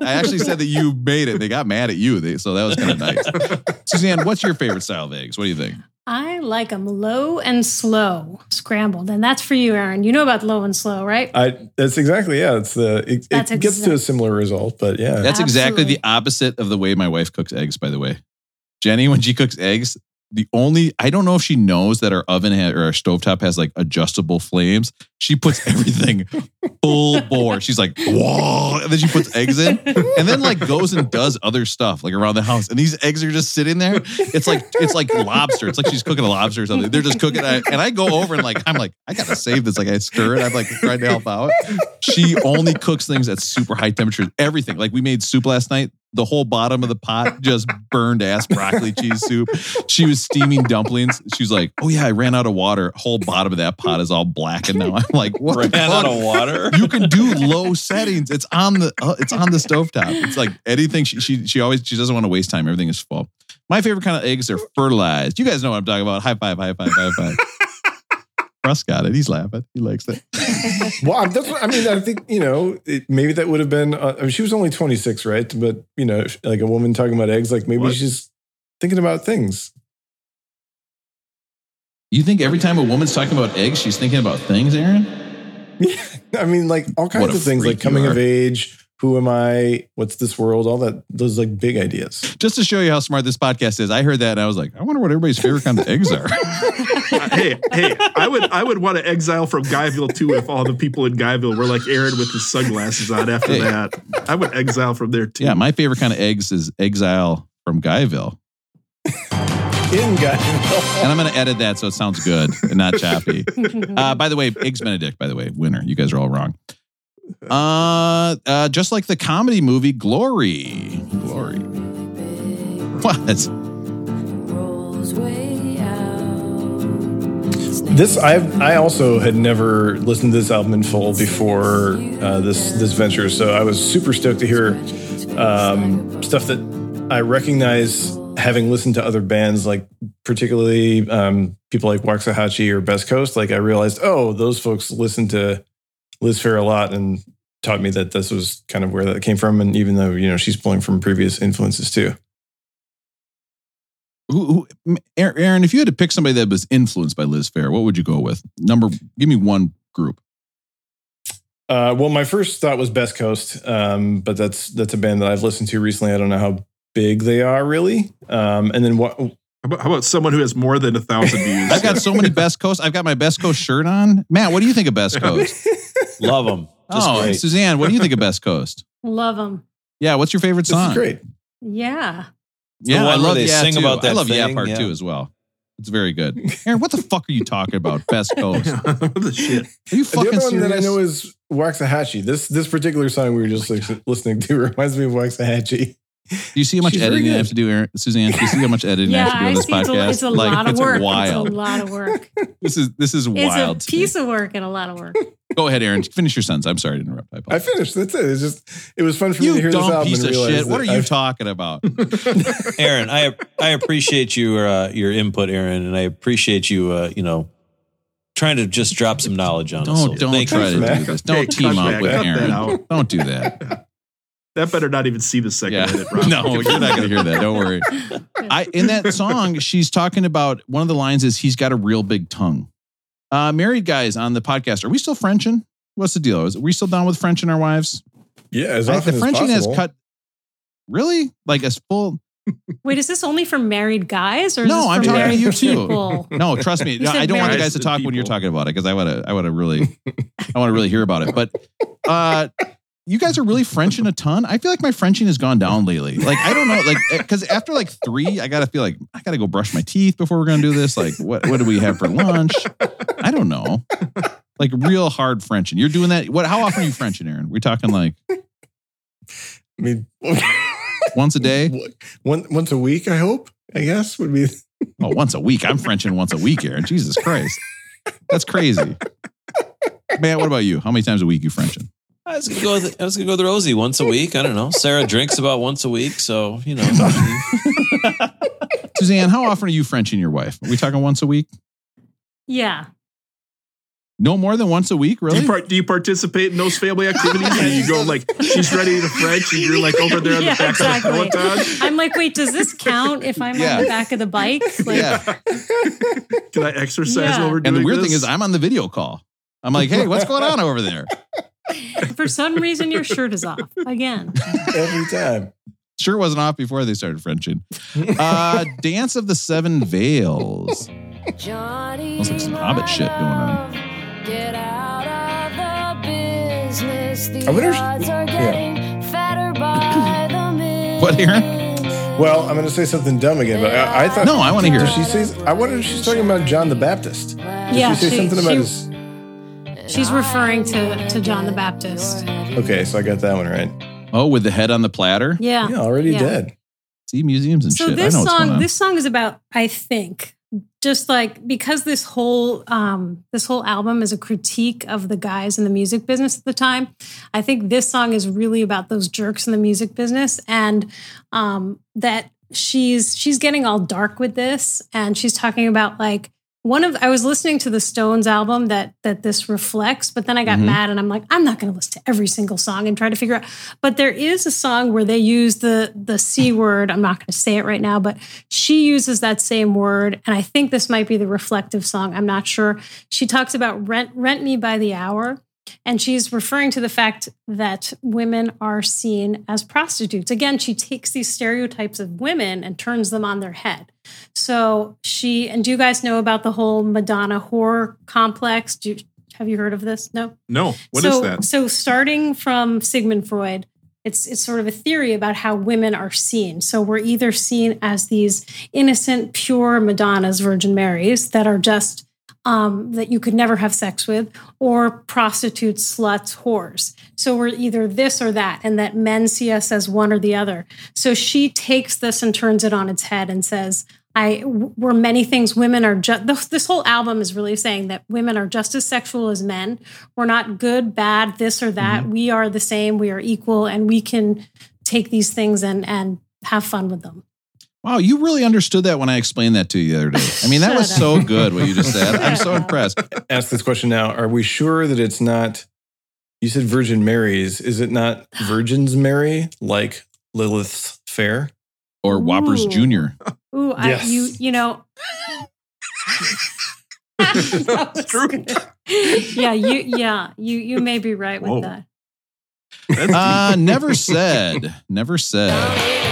I actually said that you made it. They got mad at you. They, so that was kind of nice. Suzanne, what's your favorite style of eggs? What do you think? I like them low and slow, scrambled. And that's for you, Aaron. You know about low and slow, right? I that's exactly yeah. It's the it, That's it gets to a similar result, but yeah. That's exactly the opposite of the way my wife cooks eggs, by the way. Jenny, when she cooks eggs, the only, I don't know if she knows that our oven ha- or our stovetop has like adjustable flames. She puts everything full bore. She's like, whoa. And then she puts eggs in and then like goes and does other stuff like around the house. And these eggs are just sitting there. It's like, it's like lobster. It's like she's cooking a lobster or something. They're just cooking. And I go over and like, I'm like, I got to save this. Like I stir it. I'm like trying to help out. She only cooks things at super high temperatures. Everything. Like we made soup last night. The whole bottom of the pot just burned ass broccoli cheese soup. She was steaming dumplings. She was like, "Oh yeah, I ran out of water. Whole bottom of that pot is all blackened now." I'm like, "What ran out of water. You can do low settings. It's on the uh, it's on the stovetop. It's like anything. She, she she always she doesn't want to waste time. Everything is full. My favorite kind of eggs are fertilized. You guys know what I'm talking about. High five, high five, high five. Russ got it. He's laughing. He likes it. well, I'm- that's what, I mean, I think you know, it, maybe that would have been. Uh, I mean, she was only 26, right? But you know, like a woman talking about eggs, like maybe What? she's thinking about things. You think every time a woman's talking about eggs, she's thinking about things, Aaron? I mean, like all kinds of things, like coming of age. Who am I? What's this world? All that. Those like big ideas. Just to show you how smart this podcast is, I heard that and I was like, I wonder what everybody's favorite kind of eggs are. hey, hey, I would I would want to exile from Guyville too if all the people in Guyville were like Aaron with his sunglasses on after Hey. that. I would exile from there too. yeah, my favorite kind of eggs is exile from Guyville. in Guyville. And I'm going to edit that so it sounds good and not choppy. Uh, by the way, Eggs Benedict, by the way, winner. You guys are all wrong. Uh, uh, just like the comedy movie Glory. Glory. What? This I I also had never listened to this album in full before uh, this this venture, so I was super stoked to hear um, stuff that I recognize having listened to other bands, like particularly um, people like Waxahatchee or Best Coast. Like I realized, oh, those folks listen to Liz Phair a lot and taught me that this was kind of where that came from. And even though you know she's pulling from previous influences too. Who, who, Aaron, if you had to pick somebody that was influenced by Liz Phair, what would you go with? Number, give me one group. Uh, well, my first thought was Best Coast, um, but that's that's a band that I've listened to recently. I don't know how big they are really. Um, and then what? How about, how about someone who has more than a thousand views? I've got so many Best Coast. I've got my Best Coast shirt on. Matt, what do you think of Best Coast? Love them. Oh, great. Suzanne, what do you think of Best Coast? Love them. Yeah, what's your favorite This song? is great. Yeah. the Yeah, I one where love they yeah sing too. about that I love yeah part yeah. two as well. It's very good. Aaron, what the fuck are you talking about? Best Coast? What the shit? Are you fucking The other one serious? that I know is Waxahatchee. This this particular song we were just oh like, listening to reminds me of Waxahatchee. do you see how much She's editing I have to do, Aaron? Suzanne? Do you see how much editing I have to do I on this see it's a, podcast? it's a like, lot of it's work. wild. It's a lot of work. This is this is It's wild. a to me. piece of work and a lot of work. Go ahead, Aaron. Finish your sentence. I'm sorry to interrupt. I I finished. That's it. It's just it was fun for me to You hear this dumb album piece and of shit. What are you I've- talking about? Aaron, I I appreciate your uh, your input, Aaron, and I appreciate you. Uh, you know, trying to just drop some knowledge on us. Don't So don't thank try for to that. do this. Don't Hey, team up that- with cut Aaron. Don't do that. That better not even see the second Yeah. edit. Rob. No, you're not going to hear that. Don't worry. I in that song, she's talking about one of the lines is he's got a real big tongue. Uh, married guys on the podcast, are we still Frenching? What's the deal? Is are we still down with Frenching our wives? Yeah, as I- often the as Frenching has cut. Really, like a full? Wait, is this only for married guys or is No, this I'm for talking to married you too. No, trust me. You said I don't want the guys to talk when you're talking about it because I want to. I want to really. I want to really hear about it. But uh, you guys are really Frenching a ton. I feel like my Frenching has gone down lately. Like I don't know, like eh, because after like three, I gotta feel like I gotta go brush my teeth before we're gonna do this. Like what what do we have for lunch? I don't know. Like real hard Frenching. You're doing that. What? How often are you Frenching, Aaron? We're talking like I mean, once a day. one, once a week. I hope. I guess would be. Oh, once a week. I'm Frenching once a week, Aaron. Jesus Christ, that's crazy. Man, what about you? How many times a week you Frenching? I was gonna go. With, I was gonna go with Rosie once a week. I don't know. Sarah drinks about once a week, so you know. Suzanne, how often are you Frenching your wife? Are we talking once a week? Yeah. No more than once a week, Do really? you, part, do you participate in those family activities? and you go like, she's ready to French, and you're like over there on Yeah, the back exactly. of the Peloton. I'm like, wait, does this count if I'm Yeah. on the back of the bike? Like, yeah. Can I exercise Yeah. while we're doing And the weird this? thing is, I'm on the video call. I'm like, hey, what's going on over there? For some reason, your shirt is off again. Every time. Sure wasn't off before they started Frenching. Uh, Dance of the Seven Veils. Johnny Looks like some Hobbit shit going on. Get out of the business. The I wonder if- odds are getting fatter by the minute. What, Aaron? Well, I'm going to say something dumb again, but I, I thought. No, I wanna hear Did it. she say? I wonder if she's talking about John the Baptist. Did Yeah, she say she- something about she- his? She's referring to, to John the Baptist. Okay, so I got that one right. Oh, with the head on the platter? Yeah. Yeah, already Yeah. dead. See, museums and so shit. this I know what's going song on. this song is about i think just like because this whole um this whole album is a critique of the guys in the music business at the time i think this song is really about those jerks in the music business and um that she's she's getting all dark with this and she's talking about like one of I was listening to the Stones album that that this reflects, but then I got Mhm. mad and I'm like, I'm not going to listen to every single song and try to figure out. But there is a song where they use the the c word. I'm not going to say it right now, but she uses that same word, and I think this might be the reflective song. I'm not sure. She talks about rent rent me by the hour. And she's referring to the fact that women are seen as prostitutes. Again, she takes these stereotypes of women and turns them on their head. So she, and do you guys know about the whole Madonna whore complex? Do you, have you heard of this? No. no, what is so, that? So starting from Sigmund Freud, it's it's sort of a theory about how women are seen. So we're either seen as these innocent, pure Madonnas, Virgin Marys that are just um, that you could never have sex with, or prostitutes, sluts, whores. So we're either this or that, and that men see us as one or the other. So she takes this and turns it on its head and says, I we're many things. Women are just this, this whole album is really saying that women are just as sexual as men. We're not good, bad, this or that. We are the same. We are equal, and we can take these things and and have fun with them. Wow, you really understood that when I explained that to you the other day. I mean, that was Shut so good what you just said. I'm so impressed. Ask this question now. Are we sure that it's not? You said Virgin Marys. Is it not Virgin's Mary like Lilith's Fair? Or Whoppers Ooh. Jr. Ooh, I, Yes. you you know. That true. Yeah, you yeah you you may be right with that. Uh, never said. Never said.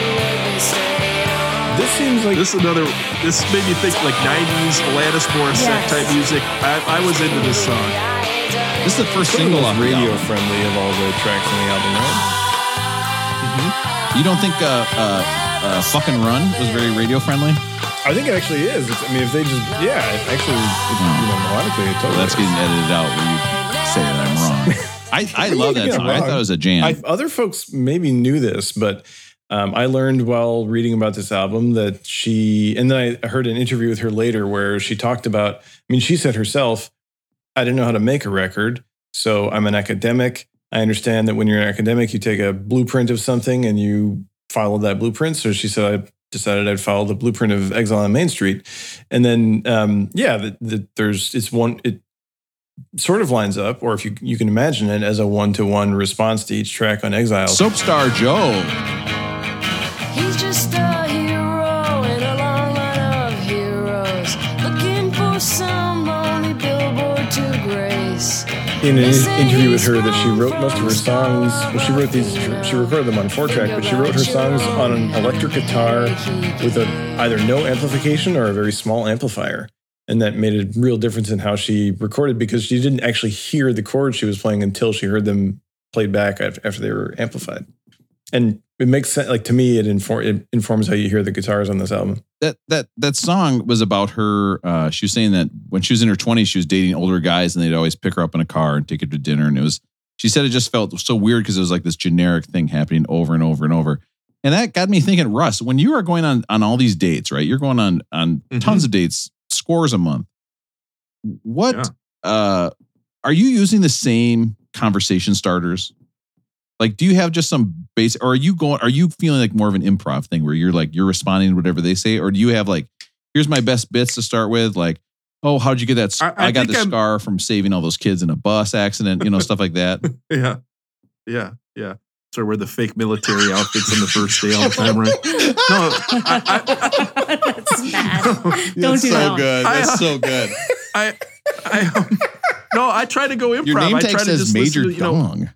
This seems like This is another. This made me think like '90s Alanis Morissette Yes. type music. I, I was into this song. This is the first Some of the single most off radio album. friendly of all the tracks on the album, right? You don't think uh, uh, uh, "Fucking Run" was very radio friendly? I think it actually is. It's, I mean, if they just, yeah, it actually, it, you know, melodically, it totally. Well, that's is. getting edited out when you say that I'm wrong. I, I love that song. I thought it was a jam. I, other folks maybe knew this, but um, I learned while reading about this album that she, and then I heard an interview with her later where she talked about. I mean, she said herself, "I didn't know how to make a record, so I'm an academic. I understand that when you're an academic, you take a blueprint of something and you follow that blueprint." So she said, "I decided I'd follow the blueprint of Exile on Main Street," and then um, yeah, that that there's it's one it sort of lines up, or if you you can imagine it as a one to one response to each track on Exile. Soap Star Joe. In an interview with her that she wrote most of her songs. Well, she wrote these. She recorded them on four track, but she wrote her songs on an electric guitar with a either no amplification or a very small amplifier, and that made a real difference in how she recorded because she didn't actually hear the chords she was playing until she heard them played back after they were amplified. And it makes sense. Like to me, it, inform, it informs how you hear the guitars on this album. that that that song was about her. Uh, she was saying that when she was in her twenties, she was dating older guys, and they'd always pick her up in a car and take her to dinner. And it was, she said, it just felt so weird because it was like this generic thing happening over and over and over. And that got me thinking, Russ, when you are going on on all these dates, right? You're going on on Mhm. tons of dates, scores a month. What Yeah. uh, are you using the same conversation starters? Like, do you have just some base, or are you going? Are you feeling like more of an improv thing where you're like you're responding to whatever they say, or do you have like, here's my best bits to start with, like, oh, how'd you get that? sc- I- I, I got the I'm- scar from saving all those kids in a bus accident, you know, stuff like that. Yeah, yeah, yeah. So wear the fake military outfits on the first day all the time, right? No, I, That's bad. Don't do that. one. good. I- That's so good. I, I, um, no, I try to go improv. Your name I tag try to says just Major to, you know, Dong.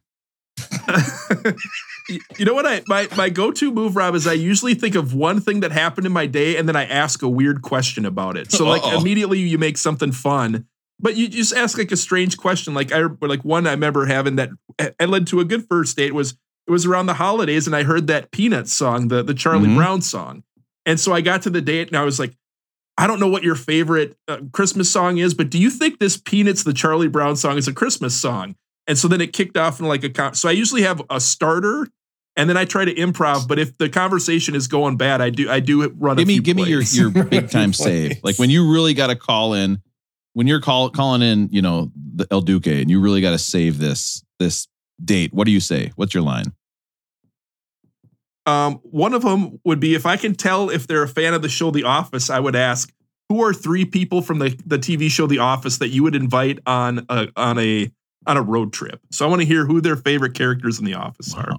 You know what I my my go-to move, Rob, is I usually think of one thing that happened in my day and then I ask a weird question about it. So like Uh-oh. immediately you make something fun, but you just ask like a strange question. Like I like one I remember having that I led to a good first date was it was around the holidays and I heard that Peanuts song, the the Charlie Mhm. Brown song. And so I got to the date and I was like, I don't know what your favorite uh, Christmas song is, but do you think this Peanuts, the Charlie Brown song, is a Christmas song? And so then it kicked off in like a con- so I usually have a starter and then I try to improv. But if the conversation is going bad, I do I do run. Give a me, few give me your your big time save. Like when you really got to call in, when you're call calling in, you know, the El Duque, and you really got to save this this date. What do you say? What's your line? Um, one of them would be if I can tell if they're a fan of the show The Office, I would ask who are three people from the, the TV show The Office that you would invite on a on a on a road trip. So I want to hear who their favorite characters in The Office are.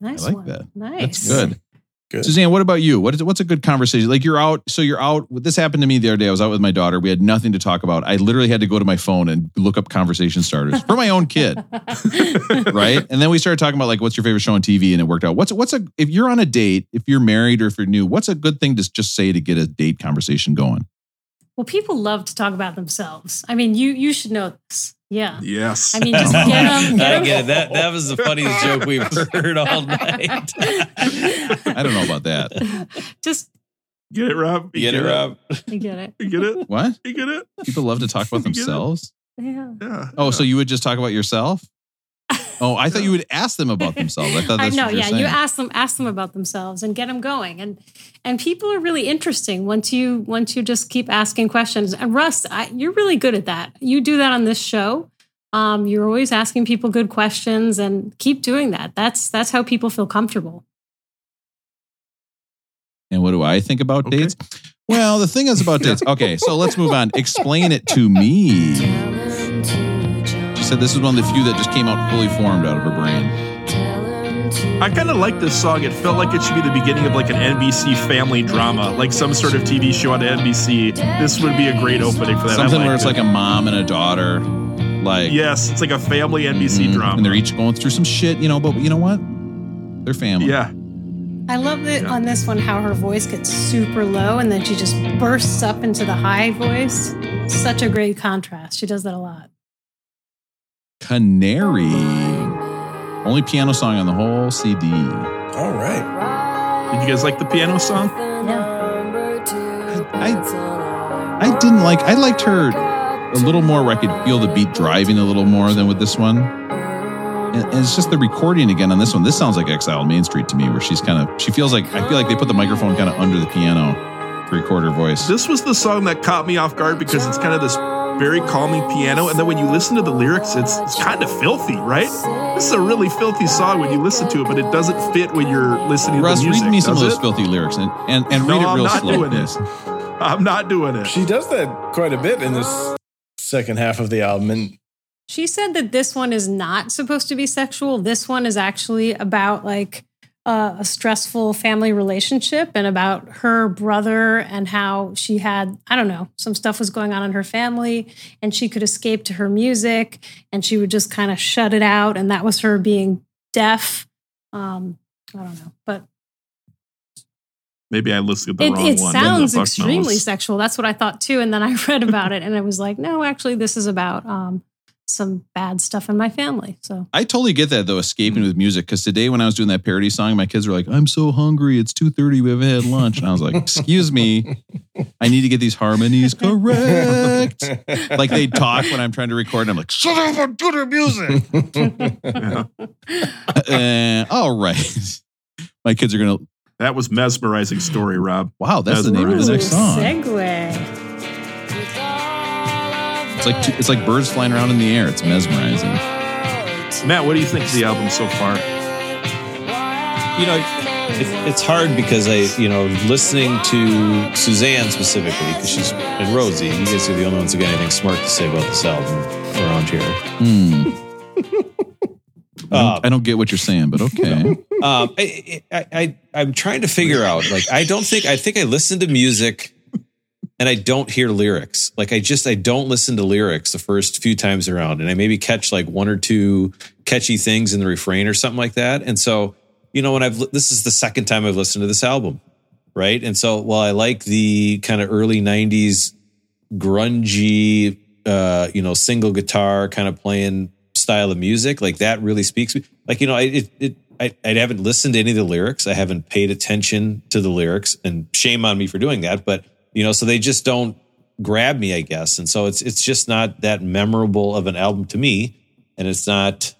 Nice I like one. that. Nice. That's good. Good. Suzanne, what about you? What is what's a good conversation? Like you're out, so you're out. This happened to me the other day. I was out with my daughter. We had nothing to talk about. I literally had to go to my phone and look up conversation starters for my own kid, right? And then we started talking about like what's your favorite show on TV, and it worked out. What's what's a if you're on a date, if you're married or if you're new, what's a good thing to just say to get a date conversation going? Well, people love to talk about themselves. I mean, you you should know this. Yeah. Yes. I mean, just get them. Get I 'em- get it. That that was the funniest joke we've heard all night. I don't know about that. Just Get it, Rob? You get it, Rob? you get it. You get it? What? You get it? People love to talk about You get it? themselves. Yeah. Yeah. Oh, so you would just talk about yourself? Oh, I thought you would ask them about themselves. I thought I that's know. what you're Yeah, saying. you ask them ask them about themselves and get them going, and and people are really interesting once you once you just keep asking questions. And Russ, I, you're really good at that. You do that on this show. Um, you're always asking people good questions, and keep doing that. That's that's how people feel comfortable. And what do I think about Okay. dates? Well, the thing is about dates. Okay, so let's move on. Explain it to me. She said this is one of the few that just came out fully formed out of her brain. I kind of like this song. It felt like it should be the beginning of like an NBC family drama, like some sort of TV show on NBC. This would be a great opening for that. Something where liked it's like a mom and a daughter, like yes, it's like a family NBC mhm, drama. and they're each going through some shit, you know. But you know what? They're family. yeah, I love it on this one how her voice gets super low and then she just bursts up into the high voice. Such a great contrast. She does that a lot. Canary, only piano song on the whole CD. All right. did you guys like the piano song? I I didn't like. I liked her a little more where I could feel the beat driving a little more than with this one. And, and it's just the recording again on this one. This sounds like Exile on Main Street to me, where she's kind of. She feels like I feel like they put the microphone kind of under the piano to record her voice. This was the song that caught me off guard because it's kind of this very calming piano, and then when you listen to the lyrics, it's it's kind of filthy, right? This is a really filthy song when you listen to it, but it doesn't fit when you're listening Russ, to the music. read me some of those it? filthy lyrics and and, and No, read it I'm real not slow. doing it. I'm not doing it. She does that quite a bit in this second half of the album. And She said that this one is not supposed to be sexual. This one is actually about like a stressful family relationship and about her brother and how she had, I don't know, some stuff was going on in her family and she could escape to her music and she would just kind of shut it out. And that was her being deaf. Um, I don't know, but Maybe I listed the it, wrong it one. sounds the fuck extremely knows? sexual. That's what I thought too. And then I read about it and I was like, no, actually, this is about um, some bad stuff in my family. So I totally get that though, escaping with music. Because today when I was doing that parody song, my kids were like, "I'm so hungry. It's two thirty. We haven't had lunch." And I was like, "Excuse me, I need to get these harmonies correct." like they talk when I'm trying to record, and I'm like, "Shut up! I'm doing the music." uh, all right, my kids are gonna. That was mesmerizing story, Rob. Wow, that's the name of the next Ooh, song. segue. It's like it's like birds flying around in the air. It's mesmerizing. Matt, what do you think of the album so far? You know, it, it's hard because I, you know, listening to Suzanne specifically, because she's and Rosie, you guys are the only ones who got anything smart to say about this album around here. Hmm. I, Uh, don't, I don't get what you're saying, but okay. um, I, I, I, I'm trying to figure out. Like, I don't think I think I listen to music, and I don't hear lyrics. Like, I just I don't listen to lyrics the first few times around, and I maybe catch like one or two catchy things in the refrain or something like that. And so, you know, when I've this is the second time I've listened to this album, right? And so, while I like the kind of early '90s grungy, uh, you know, single guitar kind of playing style of music, like that really speaks. Like, you know, I, it, it, I, I haven't listened to any of the lyrics. I haven't paid attention to the lyrics and shame on me for doing that. But, you know, so they just don't grab me, I guess. And so it's, it's just not that memorable of an album to me. And it's not,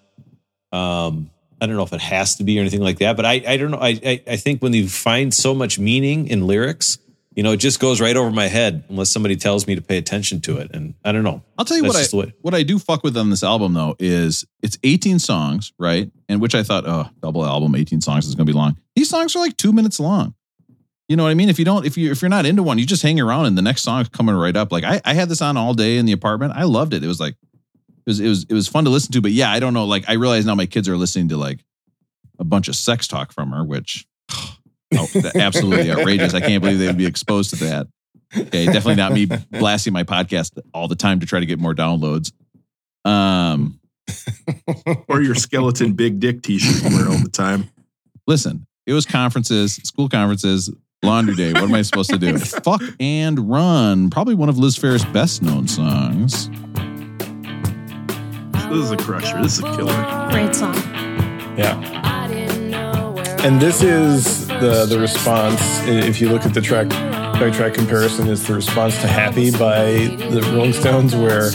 um, I don't know if it has to be or anything like that, but I, I don't know. I, I, I think when you find so much meaning in lyrics, you know, it just goes right over my head unless somebody tells me to pay attention to it. And I don't know. I'll tell you That's what I what I do fuck with on this album though is it's 18 songs, right? And which I thought, oh, double album, 18 songs is gonna be long. These songs are like two minutes long. You know what I mean? If you don't, if you if you're not into one, you just hang around and the next song's coming right up. Like I, I had this on all day in the apartment. I loved it. It was like it was it was it was fun to listen to. But yeah, I don't know. Like I realize now my kids are listening to like a bunch of sex talk from her, which oh, absolutely outrageous. I can't believe they would be exposed to that. Okay, definitely not me blasting my podcast all the time to try to get more downloads. Um, Or your skeleton big dick t-shirt you wear all the time. listen, it was conferences, school conferences. Laundry day. What am I supposed to do? Fuck and run. Probably one of Liz Phair's best known songs. This is a crusher. This is a killer. Great song. Yeah. And this is the the response. If you look at the track by track comparison, is the response to "Happy" by the Rolling Stones, where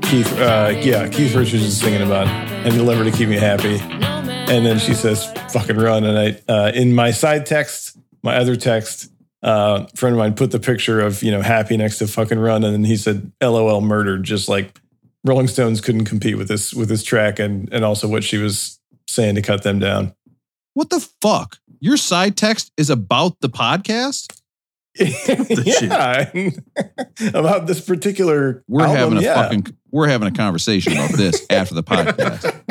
Keith, uh, yeah, Keith Richards is singing about "And you'll to keep me happy," and then she says "Fucking run." And I, uh, in my side text, my other text, uh, friend of mine put the picture of you know "Happy" next to "Fucking run," and then he said "LOL murdered," just like Rolling Stones couldn't compete with this with this track, and and also what she was saying to cut them down. What the fuck? Your side text is about the podcast? yeah, about this particular. We're album, having a yeah. fucking we're having a conversation about this after the podcast.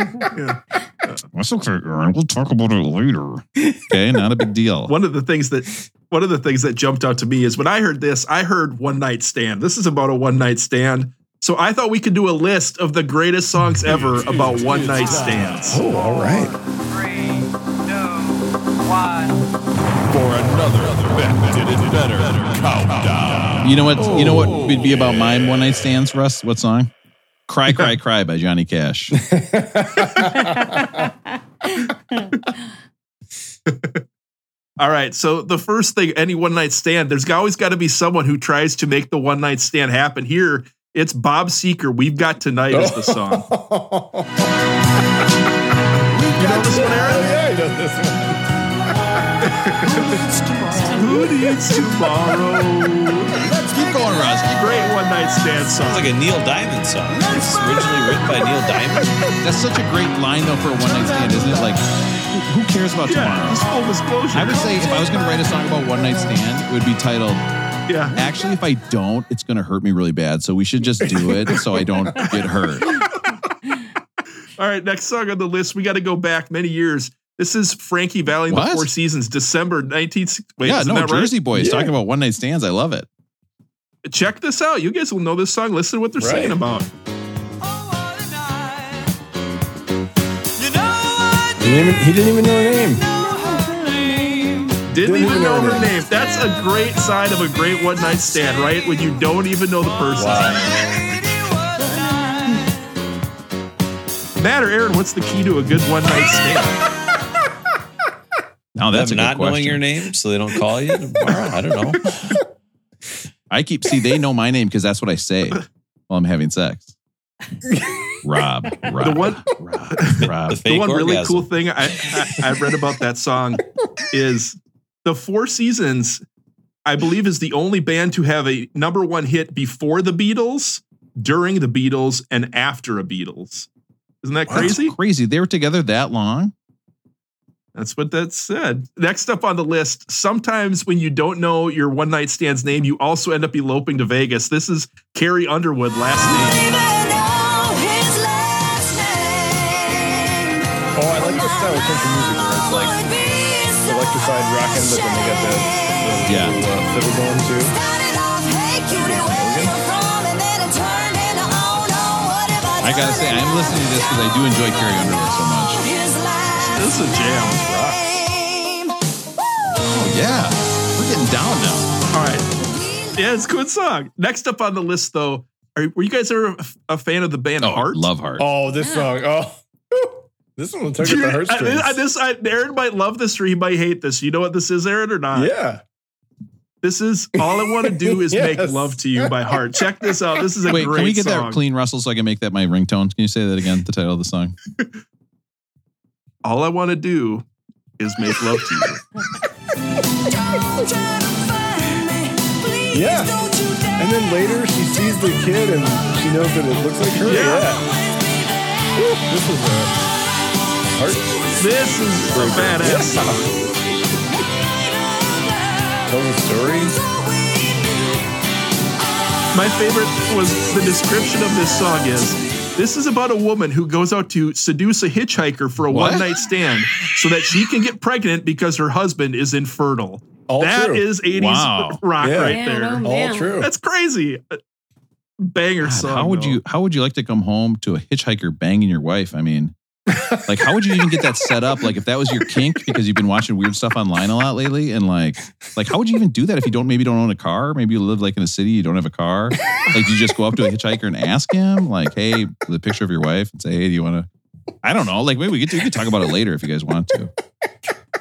That's okay, Aaron. We'll talk about it later. Okay, not a big deal. One of the things that one of the things that jumped out to me is when I heard this, I heard one night stand. This is about a one night stand. So I thought we could do a list of the greatest songs ever about one night stands. Oh, all right. Three, two, one. For another Bet Did It Better countdown. You know what? You know what oh, would be about my one night stands, Russ? What song? Cry, Cry, Cry by Johnny Cash. All right. So the first thing, any one night stand, there's always got to be someone who tries to make the one night stand happen. Here, it's Bob Seger. We've got tonight as the song. you know this one, Aaron? Yeah, I know this one. Who needs tomorrow? Great one night stand Sounds like a Neil Diamond song. It's originally written by Neil Diamond. That's such a great line, though, for a one night stand, isn't it? Like, who, who cares about Yeah, tomorrow? just full disclosure. I would say if I was going to write a song about one night stand, it would be titled yeah. Actually, if I don't, it's going to hurt me really bad. So we should just do it so I don't get hurt. All right, next song on the list. We got to go back many years. This is Frankie Valli and the Four Seasons, December 19th. Wait, yeah, isn't no, that Jersey Boys Yeah. talking about one night stands. I love it. Right? Check this out. You guys will know this song. Listen to what they're Right. singing about. He didn't, even, he didn't even know her name. Didn't even know her name. That's a great sign of a great one night stand, right? When you don't even know the person. Matt or Aaron, what's the key to a good one night stand? Now that's Them a good not knowing your name, so they don't call you tomorrow. I don't know. I keep see they know my name because that's what I say while I'm having sex. Rob, Rob, The one, Rob, Rob. The the one really orgasm. cool thing I, I, I read about that song is the Four Seasons, I believe, is the only band to have a number one hit before the Beatles, during the Beatles, and after a Beatles. Isn't that That's crazy? crazy. They were together that long. That's what that said. Next up on the list, sometimes when you don't know your one night stand's name, you also end up eloping to Vegas. This is Carrie Underwood, last name. Oh, I like this style of country music where it's like electrified rocking, but then they got the, the Yeah. little, uh, fiddle going too. I gotta say, I'm listening to this because I do enjoy Carrie Underwood so much. This is a jam. Oh yeah, we're getting down now. All right. Yeah, it's a good song. Next up on the list, though, are, were you guys ever a, a fan of the band Oh, Heart? love Heart. Oh, this song. Oh, this one will tug Dude, the I, heartstrings. I- this, I, Aaron might love this or he might hate this. You know what this is, Aaron, or not? yeah. This is All I Want to Do Is Make Love to You by Heart. Check this out. This is a Wait, great can we get song. that clean, Russell, so I can make that my ringtone? Can you say that again? The title of the song. All I Want to Do is Make Love to You. Yeah. And then later she sees the kid and she knows that it looks like her. Yeah. Woo, this is a heart. This is a badass song. Tells a story. My favorite was the description of this song is this is about a woman who goes out to seduce a hitchhiker for a one night stand so that she can get pregnant because her husband is infertile. All That true. is 80s Wow. rock Yeah. right Man, there. oh, All true. That's crazy. Uh, banger God, song. how would though. you how would you like to come home to a hitchhiker banging your wife? I mean, like, how would you even get that set up? Like, if that was your kink because you've been watching weird stuff online a lot lately, and like, like, how would you even do that if you don't maybe don't own a car? Maybe you live like in a city, you don't have a car. Like, you just go up to a hitchhiker and ask him, like, hey, the picture of your wife, and say, hey, do you want to? I don't know. Like, maybe we could, we could talk about it later if you guys want to.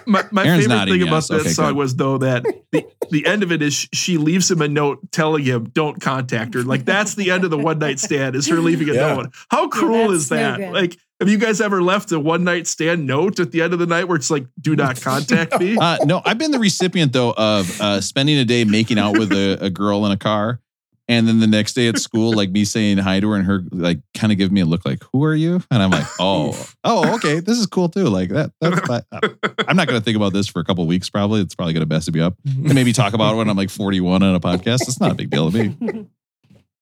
My, my favorite nodding thing about yes. that Okay, song good. was though that the, the end of it is she leaves him a note telling him don't contact her. Like that's the end of the one night stand is her leaving a Yeah. note. How cruel that's is that? good. like, have you guys ever left a one night stand note at the end of the night where it's like, do not contact me? Uh, no, I've been the recipient though of uh, spending a day making out with a, a girl in a car, and then the next day at school, like me saying hi to her and her like kind of give me a look like, "Who are you?" And I'm like, "Oh, oh, okay, this is cool too." Like that. That's that, I'm not gonna think about this for a couple weeks. Probably, it's probably gonna mess me up. And maybe talk about it when I'm like 41 on a podcast. It's not a big deal to me.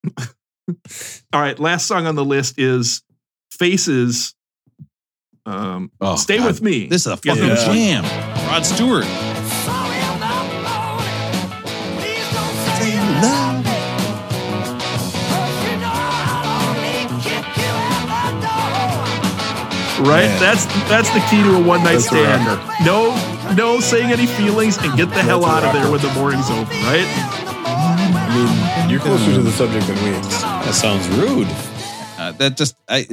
All right, last song on the list is Faces. Um, Oh, Stay God. with me. This is a fucking Yeah. jam. Rod Stewart. Right? Man. That's that's the key to a one night stand. rocker. No, no saying any feelings and get the hell out of there when the morning's over, right? I mean, you're closer to the subject than we. That sounds rude. Uh, that just I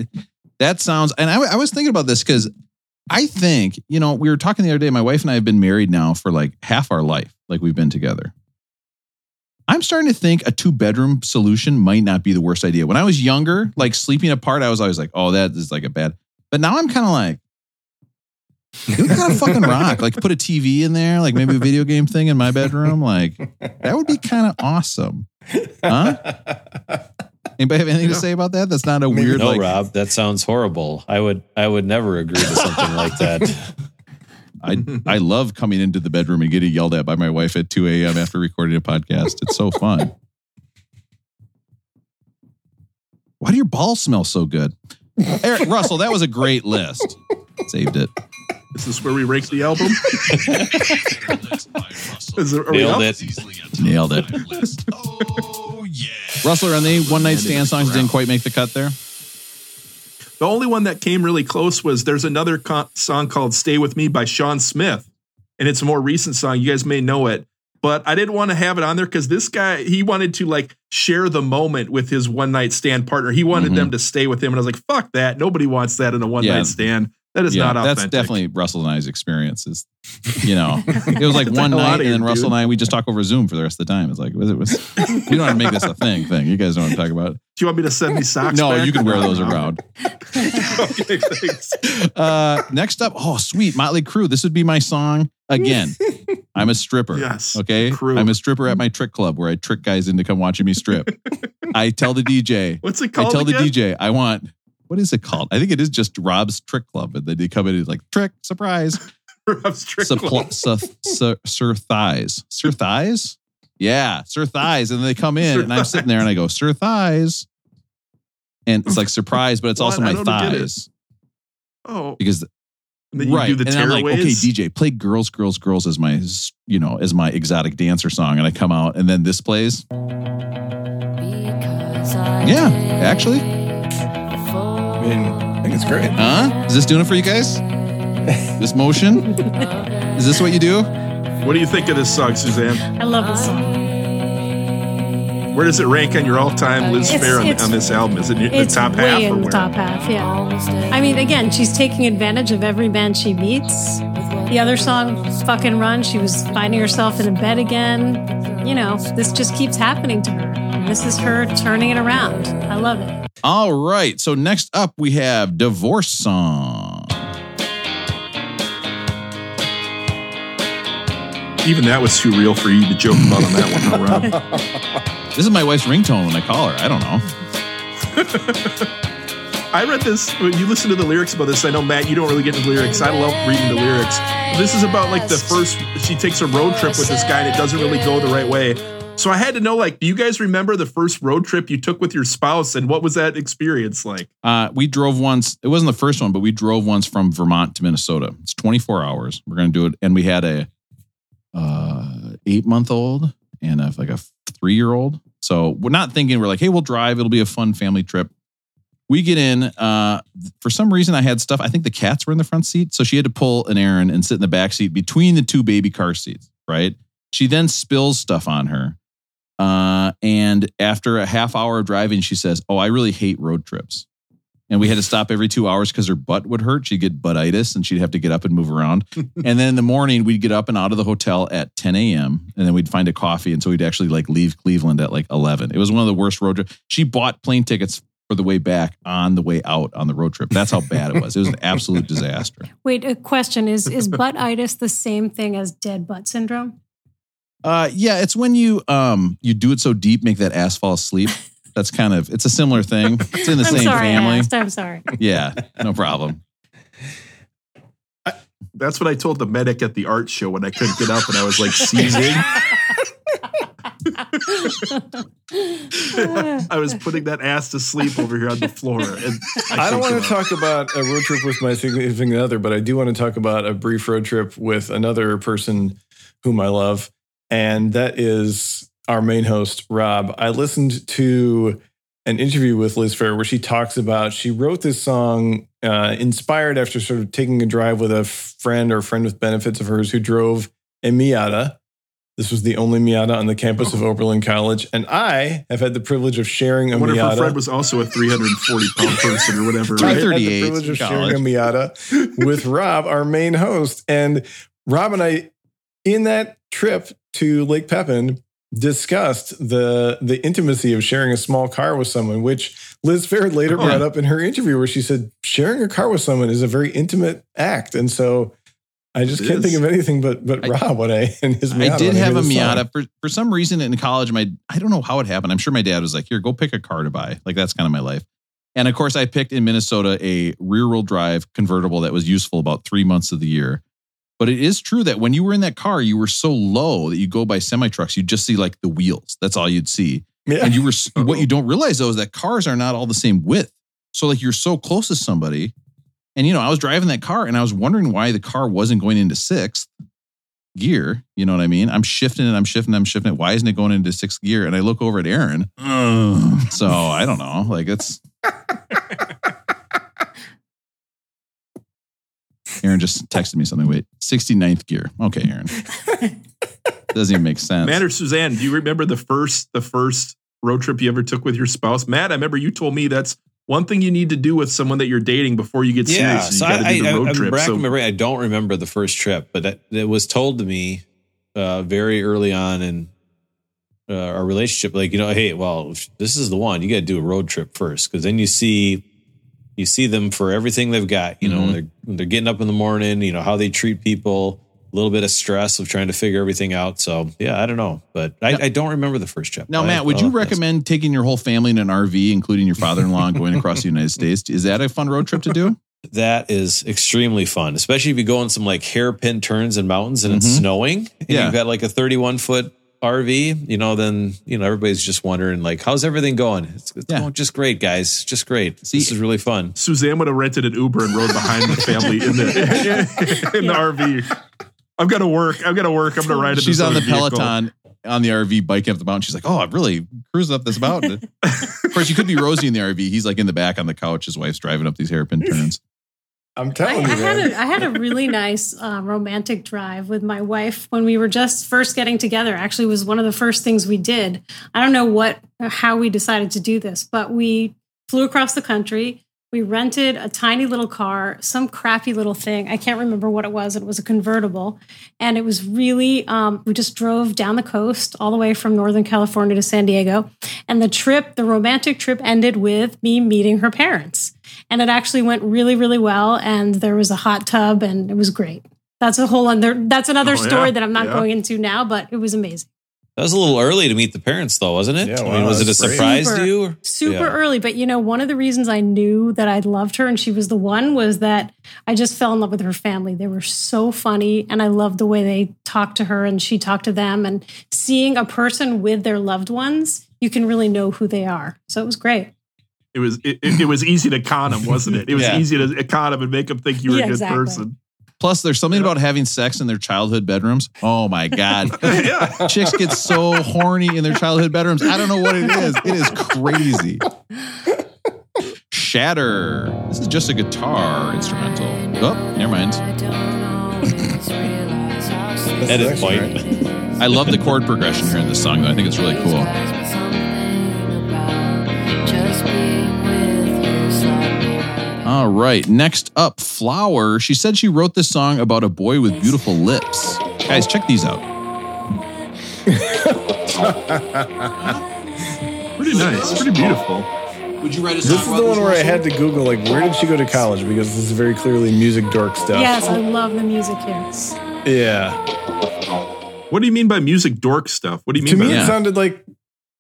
that sounds and I, I was thinking about this because I think you know we were talking the other day. My wife and I have been married now for like half our life, like we've been together. I'm starting to think a two bedroom solution might not be the worst idea. When I was younger, like sleeping apart, I was always like, oh, that is like a bad. But now I'm kind of like, it would kind of fucking rock. Like put a TV in there, like maybe a video game thing in my bedroom. Like that would be kind of awesome. Huh? Anybody have anything to say about that? That's not a weird no, like Rob, that sounds horrible. I would I would never agree to something like that. I I love coming into the bedroom and getting yelled at by my wife at 2 a.m. after recording a podcast. It's so fun. Why do your balls smell so good? Eric Russell, that was a great list. Saved it. Is this where we rank the album? Is there, are we Nailed it. Nailed it. Oh, yeah. Russell, are any one night stand songs didn't quite make the cut there? The only one that came really close was there's another co- song called "Stay with Me" by Sam Smith, and it's a more recent song. You guys may know it, but I didn't want to have it on there because this guy he wanted to like share the moment with his one night stand partner. He wanted Mhm. them to stay with him, and I was like, "Fuck that! Nobody wants that in a one night Yeah. stand. That is yeah, not authentic." that's definitely Russell and I's experiences. You know, it was like one night, and then Russell dude. and I we just talk over Zoom for the rest of the time. It's like it was. It was you don't have to make this a thing. Thing you guys know what I'm talking about. Do you want me to send these socks? No, back? you can wear those around. okay, thanks. Uh, next up, oh sweet, Motley Crue. This would be my song again. I'm a stripper. Yes, Okay. Crue. I'm a stripper at my trick club where I trick guys into come watching me strip. I tell the DJ. What's it called? I tell the? DJ I want. What is it called? I think it is just Rob's Trick Club, and then they come in and like trick surprise. Rob's Trick Suppl- Club. su- su- Sir Thighs. Sir Thighs? Yeah, Sir Thighs. And then they come in Sir and I'm sitting there and I go, Sir Thighs. And it's like surprise, but it's also my don't get it. thighs. Oh, Because and then you right. do the and I'm like, okay. DJ, play Girls, Girls, Girls as my you know, as my exotic dancer song. And I come out and then this plays. Yeah, actually. I mean, I think it's great. Huh? Is this doing it for you guys? This motion? Is this what you do? What do you think of this song, Suzanne? I love this song. Where does it rank on your all-time Liz It's- Phair on, it's- on this album? Is it in the It's top way half or in the where? top half, yeah. I mean, again, she's taking advantage of every man she meets. The other song, Fucking Run, she was finding herself in a bed again. You know, this just keeps happening to her. This is her turning it around. I love it. All right. So next up we have Divorce Song. Even that was too real for you to joke about on that one, huh, Rob? This is my wife's ringtone when I call her. I don't know. I read this when you listen to the lyrics about this. I know Matt, you don't really get into the lyrics. I love reading the lyrics. This is about like the first she takes a road trip with this guy and it doesn't really go the right way. So I had to know, like, do you guys remember the first road trip you took with your spouse and what was that experience like? Uh, we drove once. It wasn't the first one, but we drove once from Vermont to Minnesota. It's 24 hours. We're going to do it. And we had a uh, eight month old and a, like a three year old. So we're not thinking we're like, hey, we'll drive. It'll be a fun family trip. We get in. Uh, for some reason, I had stuff. I think the cats were in the front seat, so she had to pull an errand and sit in the back seat between the two baby car seats. Right. She then spills stuff on her. Uh, and after a half hour of driving, she says, "Oh, I really hate road trips." And we had to stop every two hours because her butt would hurt. She'd get buttitis and she'd have to get up and move around. and then in the morning, we'd get up and out of the hotel at 10 a.m. And then we'd find a coffee. And so we'd actually like leave Cleveland at like 11. It was one of the worst road trips. She bought plane tickets for the way back on the way out on the road trip. That's how bad it was. It was an absolute disaster. Wait, a question is is buttitis the same thing as dead butt syndrome? Uh, yeah, it's when you um you do it so deep, make that ass fall asleep. That's kind of it's a similar thing. It's in the I'm same sorry, family. asked. I'm sorry. Yeah, no problem. That's what I told the medic at the art show when I couldn't get up and I was like seizing. I was putting that ass to sleep over here on the floor. And I don't want to up. talk about a road trip with my significant other, but I do want to talk about a brief road trip with another person whom I love, and that is our main host, Rob. I listened to an interview with Liz Phair where she talks about she wrote this song uh, inspired after sort of taking a drive with a friend or friend with benefits of hers who drove a Miata. This was the only Miata on the campus of Oberlin College, and I have had the privilege of sharing a I wonder if her Miata. friend was also a 340 pound person or whatever. I had the 38 privilege of in sharing a college. Miata with Rob, our main host. And Rob and I, in that trip to Lake Pepin, discussed the the intimacy of sharing a small car with someone, which Liz Phair later brought up in her interview, where she said sharing a car with someone is a very intimate act. And so I just It can't is. think of anything but but I- Rob when I and his Miata. I did have a. Miata for for some reason in college. My I don't know how it happened. I'm sure my dad was like, "Here, go pick a car to buy." Like that's kind of my life. And of course, I picked in Minnesota a rear wheel drive convertible that was useful about three months of the year. But it is true that when you were in that car, you were so low that you go by semi trucks, you just see like the wheels. That's all you'd see. Yeah. And you were what you don't realize though is that cars are not all the same width. So like you're so close to somebody, and you know I was driving that car and I was wondering why the car wasn't going into sixth gear. You know what I mean? I'm shifting it, I'm shifting, I'm shifting it. Why isn't it going into sixth gear? And I look over at Aaron. Ugh. So I don't know. Like it's. Aaron just texted me something. Wait, 69th gear. Okay, Aaron. Doesn't even make sense. Matt or Suzanne, do you remember the first the first road trip you ever took with your spouse? Matt, I remember you told me that's one thing you need to do with someone that you're dating before you get Yeah, serious. is so you got to I, do the I, road I'm trip. racking So my. I don't remember the first trip, but that, it was told to me uh, very early on in uh, our relationship. Like you know, hey, well, this is the one. You got to do a road trip first, because then you see you see them for everything they've got. You know, when they're when they're getting up in the morning. You know how they treat people. A little bit of stress of trying to figure everything out. So yeah, I don't know, but I, I don't remember the first chapter. Now, Matt, would you have to ask. recommend taking your whole family in an RV, including your father-in-law, and going across the United States? Is that a fun road trip to do? That is extremely fun, especially if you go on some like hairpin turns in mountains and it's Mhm. snowing and Yeah. you've got like a 31 foot RV, you know, then, you know, everybody's just wondering like, how's everything going? It's, it's Yeah. going just great, guys. Just great. See- this is really fun. Suzanne would have rented an Uber and rode behind the family in the in the RV. I've got to work. I've got to work. I'm going to ride. She's on the vehicle. Peloton on the RV biking up the mountain. She's like, "Oh, I'm really cruising up this mountain." of course, you could be Rosie in the RV. He's like in the back on the couch. His wife's driving up these hairpin turns. I'm telling I you, I had a I had a really nice uh, romantic drive with my wife when we were just first getting together. Actually, it was one of the first things we did. I don't know what how we decided to do this, but we flew across the country. We rented a tiny little car, some crappy little thing. I can't remember what it was. It was a convertible, and it was really. Um, we just drove down the coast all the way from Northern California to San Diego, and the trip, the romantic trip, ended with me meeting her parents and it actually went really really well and there was a hot tub and it was great that's a whole other that's another Oh, story yeah. that i'm not Yeah. going into now but it was amazing That was a little early to meet the parents though, wasn't it? Yeah, I mean, was it a great. surprise Super- to you? or- super Yeah. early but you know one of the reasons i knew that i loved her and she was the one was that i just fell in love with her family they were so funny and i loved the way they talked to her and she talked to them and seeing a person with their loved ones you can really know who they are so it was great It was it, it, it was easy to con him, wasn't it? It was Yeah. easy to con him and make him think you were Yeah, a good exactly. person. Plus, there's something about having sex in their childhood bedrooms. Oh my god, yeah. chicks get so horny in their childhood bedrooms. I don't know what it is. It is crazy. Shatter. This is just a guitar instrumental. Oh, never mind. At his point. I love the chord progression here in this song, though. I think it's really cool. All right. Next up, Flower. She said she wrote this song about a boy with beautiful lips. Guys, check these out. Pretty nice. Pretty beautiful. Would you write a song? This is the one where I had to Google like where did she go to college because this is very clearly music dork stuff. Yes, I love the music here. Yeah. What do you mean by music dork stuff? What do you mean? To mean me, by it sounded like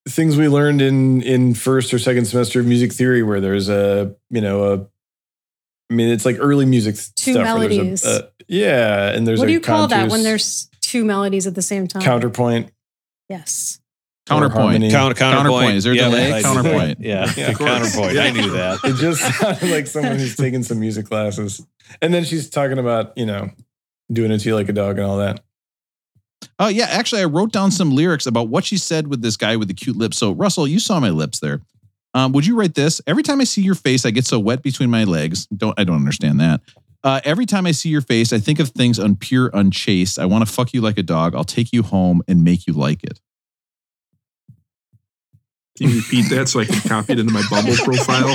things we learned in in first or second semester of music theory, where there's a you know a. I mean, it's like early music Two stuff. where there's a- melodies. Uh, yeah, and there's What a do you call that contours- when there's two melodies at the same time? counterpoint? Yes. Counterpoint. harmony. Count, counterpoint. Counterpoint. Is there a Yeah, delay? I- Counterpoint. Yeah, Yeah, of course. counterpoint. I knew that. It just sounded like someone who's taken some music classes. And then she's talking about, you know, doing it to you like a dog and all that. Oh, yeah. Actually, I wrote down some lyrics about what she said with this guy with the cute lips. So, Russell, you saw my lips there. Um, would you write this? Every time I see your face, I get so wet between my legs. Don't I don't understand that. Uh, every time I see your face, I think of things unpure, unchaste. I want to fuck you like a dog. I'll take you home and make you like it. Can you repeat that so I can copy it into my Bumble profile?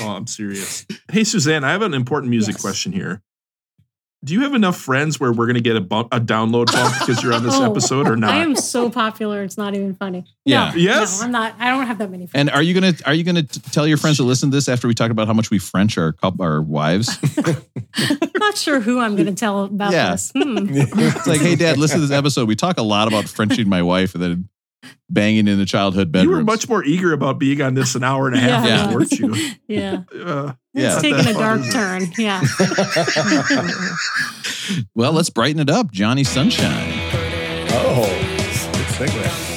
oh, I'm serious. Hey, Suzanne, I have an important music Yes. question here. Do you have enough friends where we're going to get a, bump, a download bump because you're on this Oh, episode or not? I am so popular, it's not even funny. Yeah. No, Yes? No, I'm not. I don't have that many friends. And are you gonna are you gonna t- tell your friends to listen to this after we talk about how much we French our our wives? I'm not sure who I'm going to tell about Yeah. this. Hmm. It's like, hey, Dad, listen to this episode. We talk a lot about Frenching my wife and then banging in the childhood bedroom. you were much more eager about being on this an hour and a half Yeah. ago, weren't you? Yeah. Uh, Yeah. It's What taking a fuck dark is it? turn. Yeah. well, let's brighten it up, Johnny Sunshine. Oh, good segue.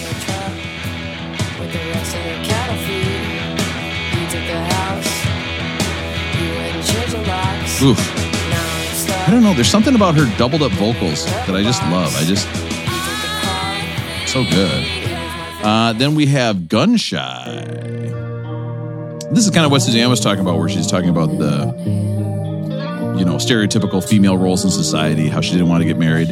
Oof. I don't know. There's something about her doubled up vocals that I just love. I just so good. Uh, then we have Gunshy. This is kind of what Suzanne was talking about, where she's talking about the, you know, stereotypical female roles in society, how she didn't want to get married.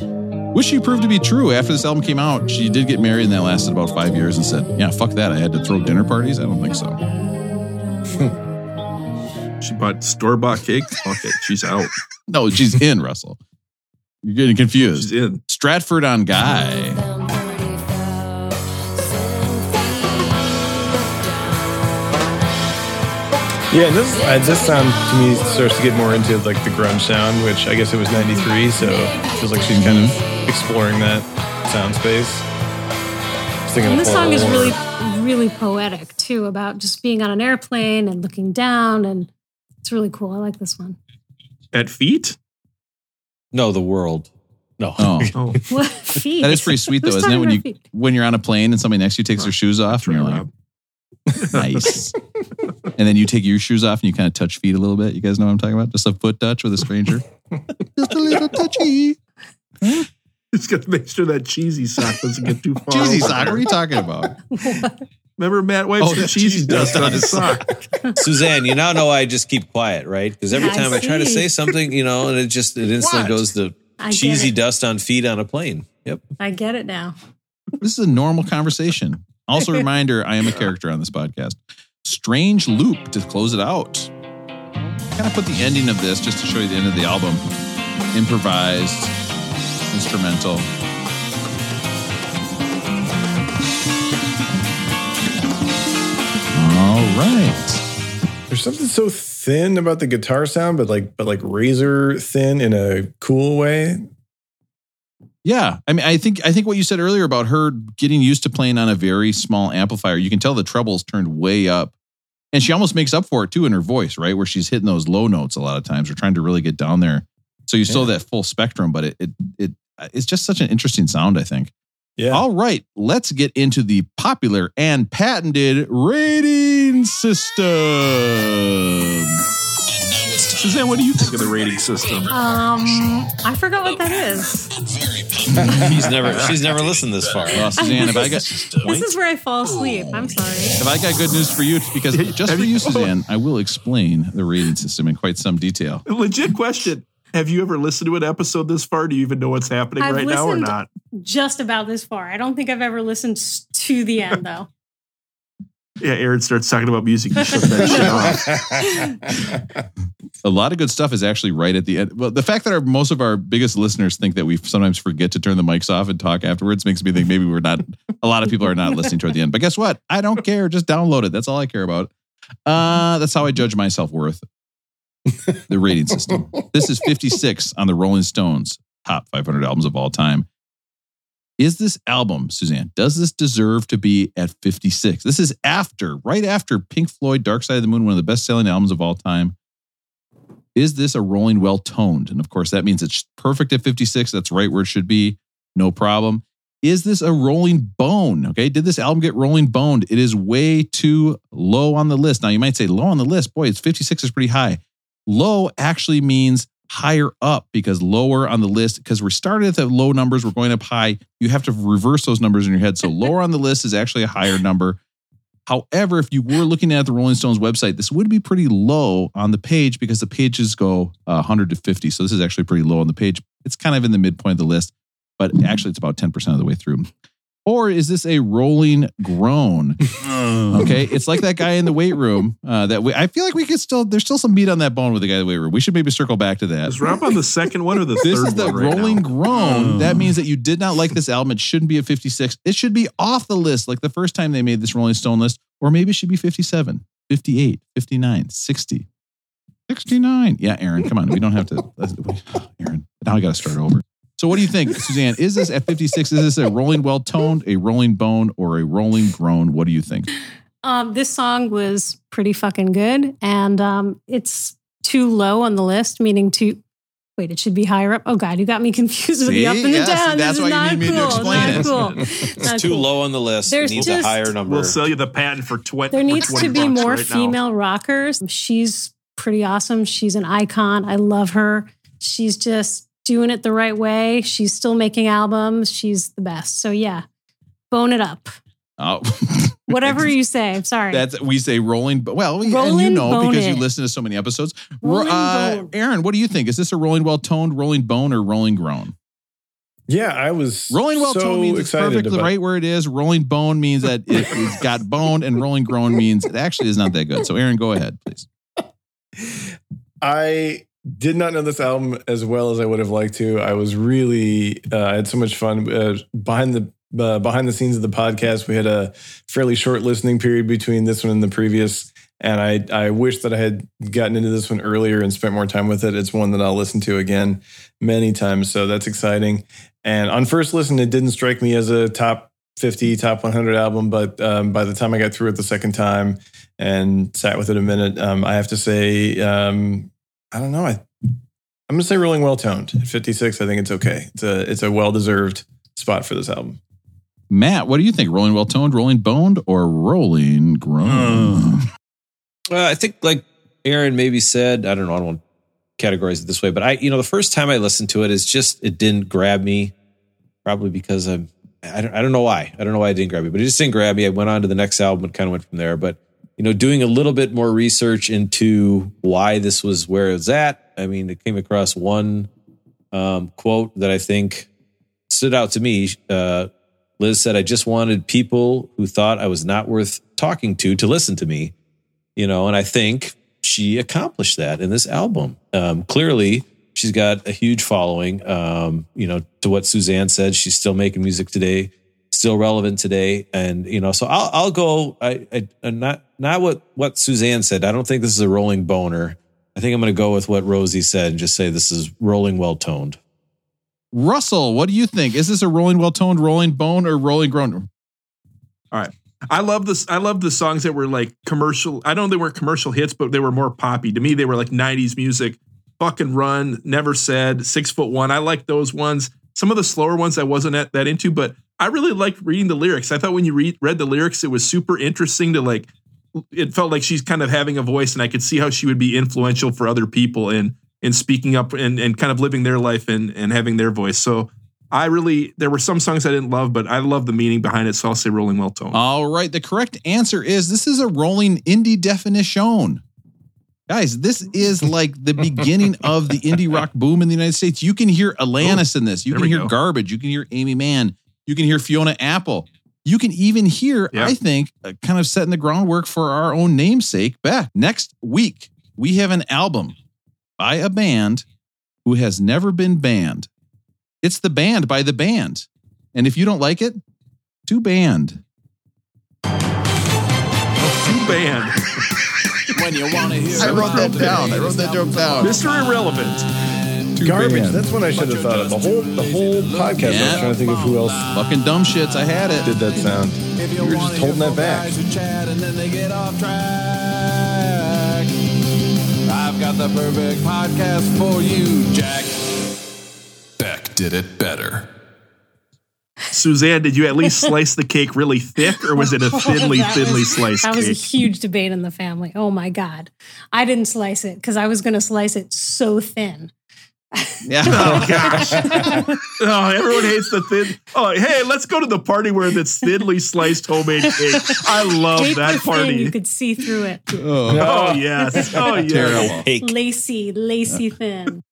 Which she proved to be true. After this album came out, she did get married, and that lasted about five years. And said, "Yeah, fuck that. I had to throw dinner parties. I don't think so." She bought store bought cake. Okay, she's out. No, she's in Russell. You're getting confused. She's in. Stratford on Guy. Yeah, and this uh, this sound to me starts to get more into like the grunge sound, which I guess it was '93, so it feels like she's kind of exploring that sound space. And this song is really, really poetic too, about just being on an airplane and looking down, and it's really cool. I like this one. At feet? No, the world. No. Oh, Oh, What feet? that is pretty sweet though, Who's isn't it? When you feet? when you're on a plane and somebody next to you takes their shoes off, and you're like, Rob. nice. and then you take your shoes off and you kind of touch feet a little bit. You guys know what I'm talking about? Just a foot touch with a stranger. Just a little touchy. Just got to make sure that cheesy sock doesn't get too far. Cheesy over sock. What are you talking about? Remember Matt wipes Oh, the the cheesy cheese dust dust on his sock. Suzanne, you now know why I just keep quiet, right? Because every I time I, try to say something, you know, and it just it instantly What? goes to I cheesy dust on feet on a plane. Yep. I get it now. This is a normal conversation. Also, a reminder I am a character on this podcast. Strange Loop to close it out. Kind of put the ending of this just to show you the end of the album. Improvised, instrumental. All right. There's something so thin about the guitar sound, but like but like razor thin in a cool way. Yeah, I mean, I think I think what you said earlier about her getting used to playing on a very small amplifier, you can tell the trebles turned way up, and she almost makes up for it too in her voice, right? Where she's hitting those low notes a lot of times, or trying to really get down there. So you still have that full spectrum, but it it it it's just such an interesting sound. I think. Yeah. All right, let's get into the popular and patented rating system. And now it's Suzanne, what do you think of the rating system? Um, I forgot what that is. He's never. She's never listened this far. Well, Suzanne, if I got This is where I fall asleep. I'm sorry. if I got good news for you, because just Have for you- you, Suzanne, I will explain the rating system in quite some detail. Legit question. Have you ever listened to an episode this far? Do you even know what's happening I've right now or listened- not? Just about this far. I don't think I've ever listened s- to the end though. Yeah, Aaron starts talking about music. You shut that off. A lot of good stuff is actually right at the end. Well, the fact that our most of our biggest listeners think that we sometimes forget to turn the mics off and talk afterwards makes me think maybe we're not. A lot of people are not listening toward the end. But guess what? I don't care. Just download it. That's all I care about. Uh, that's how I judge my self worth. The rating system. This is 56 on the Rolling Stones top 500 albums of all time. Is this album, Suzanne, does this deserve to be at 56? This is after, right after Pink Floyd, Dark Side of the Moon, one of the best selling albums of all time. Is this a rolling well toned? And of course, that means it's perfect at 56. That's right where it should be. No problem. Is this a rolling bone? Okay. Did this album get rolling boned? It is way too low on the list. Now, you might say low on the list. Boy, it's 56 is pretty high. Low actually means higher up because lower on the list, because we started at the low numbers, we're going up high. You have to reverse those numbers in your head. So lower on the list is actually a higher number. However, if you were looking at the Rolling Stones website, this would be pretty low on the page because the pages go uh, 100 to 50. So this is actually pretty low on the page. It's kind of in the midpoint of the list, but actually it's about 10% of the way through. Or is this a rolling groan? Okay, it's like that guy in the weight room. Uh, that we, I feel like we could still. There's still some meat on that bone with the guy in the weight room. We should maybe circle back to that. Is Rob on the second one or the This third is the one right rolling now? groan. That means that you did not like this album. It shouldn't be at 56. It should be off the list like the first time they made this Rolling Stone list, or maybe it should be 57, 58, 59, 60, 69. Yeah, Aaron, come on. We don't have to. Aaron, now I got to start over. So, what do you think, Suzanne? Is this at 56? Is this a rolling well toned, a rolling bone, or a rolling groan? What do you think? Um, this song was pretty fucking good, and um, it's too low on the list, meaning too. Wait, it should be higher up. Oh God, you got me confused with the up and the down. that's this is why you not need me to explain not it. cool. It's Not too cool. low on the list. There's it needs just- a higher number. We'll sell you the patent for twenty. There needs 20 to be more right now. female rockers. She's pretty awesome. She's an icon. I love her. She's just doing it the right way. She's still making albums. She's the best. So yeah, bone it up. Oh, Whatever you say. I'm sorry. That's we say rolling. But well, we, and you know bone because you listen to so many episodes. Rolling uh, bone. Aaron, what do you think? Is this a rolling well toned, rolling bone, or rolling groan? Yeah, I was Rolling well so toned means it's excited perfectly about- right where it is. Rolling bone means that it, it's got bone, and rolling groan means it actually is not that good. So, Aaron, go ahead, please. I did not know this album as well as I would have liked to. I was really, uh, I had so much fun uh, behind the uh, behind the scenes of the podcast. We had a fairly short listening period between this one and the previous, and I I wish that I had gotten into this one earlier and spent more time with it. It's one that I'll listen to again many times, so that's exciting. And on first listen, it didn't strike me as a top 50, top 100 album, but um, by the time I got through it the second time and sat with it a minute, um, I have to say, um, I don't know. I, I'm gonna say Rolling Well Toned at 56. I think it's okay. It's a it's a well deserved spot for this album. Matt, what do you think? Rolling well toned, rolling boned, or rolling groan? Well, I think like Aaron maybe said, I don't know, I don't want to categorize it this way, but I, you know, the first time I listened to it, it's just, it didn't grab me probably because I'm, I don't, I don't know why. I don't know why it didn't grab me, but it just didn't grab me. I went on to the next album and kind of went from there. But, you know, doing a little bit more research into why this was where it was at. I mean, it came across one um, quote that I think stood out to me. Uh, Liz said, I just wanted people who thought I was not worth talking to to listen to me you know, and I think she accomplished that in this album. Um, clearly, she's got a huge following. Um, you know, to what Suzanne said, she's still making music today, still relevant today, and you know, so I'll I'll go. I, I and not not what what Suzanne said. I don't think this is a rolling boner. I think I'm going to go with what Rosie said and just say this is rolling well toned. Russell, what do you think? Is this a rolling well toned, rolling bone, or rolling groan? All right. I love this. I love the songs that were like commercial. I don't know they weren't commercial hits, but they were more poppy. To me, they were like 90s music. Fuck and Run, Never Said, Six Foot One. I like those ones. Some of the slower ones I wasn't at, that into, but I really liked reading the lyrics. I thought when you read read the lyrics, it was super interesting to like it felt like she's kind of having a voice, and I could see how she would be influential for other people in in speaking up and and kind of living their life and and having their voice. So I really there were some songs I didn't love, but I love the meaning behind it. So I'll say Rolling Well Tone. All right. The correct answer is this is a rolling indie definition. Guys, this is like the beginning of the indie rock boom in the United States. You can hear Alanis oh, in this. You can hear go. Garbage. You can hear Aimee Mann. You can hear Fiona Apple. You can even hear, Yeah. I think, uh, kind of setting the groundwork for our own namesake back. Next week, we have an album by a band who has never been banned. It's the band by the band. And if you don't like it, too banned. Too banned. when you want to hear I wrote that down. I wrote that joke down. Mr. Irrelevant. Garbage. That's what I should have thought of. The whole the whole podcast. I was trying to think of who else Fucking dumb shits. I had it. did that sound. You were just holding that back. I've got the perfect podcast for you, Jack. Beck did it better. Suzanne, did you at least slice the cake really thick, or was it a oh, thinly, That was- thinly sliced cake? That was a huge debate in the family. Oh my God. I didn't slice it because I was going to slice it so thin. Yeah. Oh gosh! oh, everyone hates the thin. Oh, hey, let's go to the party where it's thinly sliced homemade cake. I love Paper that thin, party. you could see through it. Oh, oh yes! Oh yeah! Terrible. Lacy, lacy thin.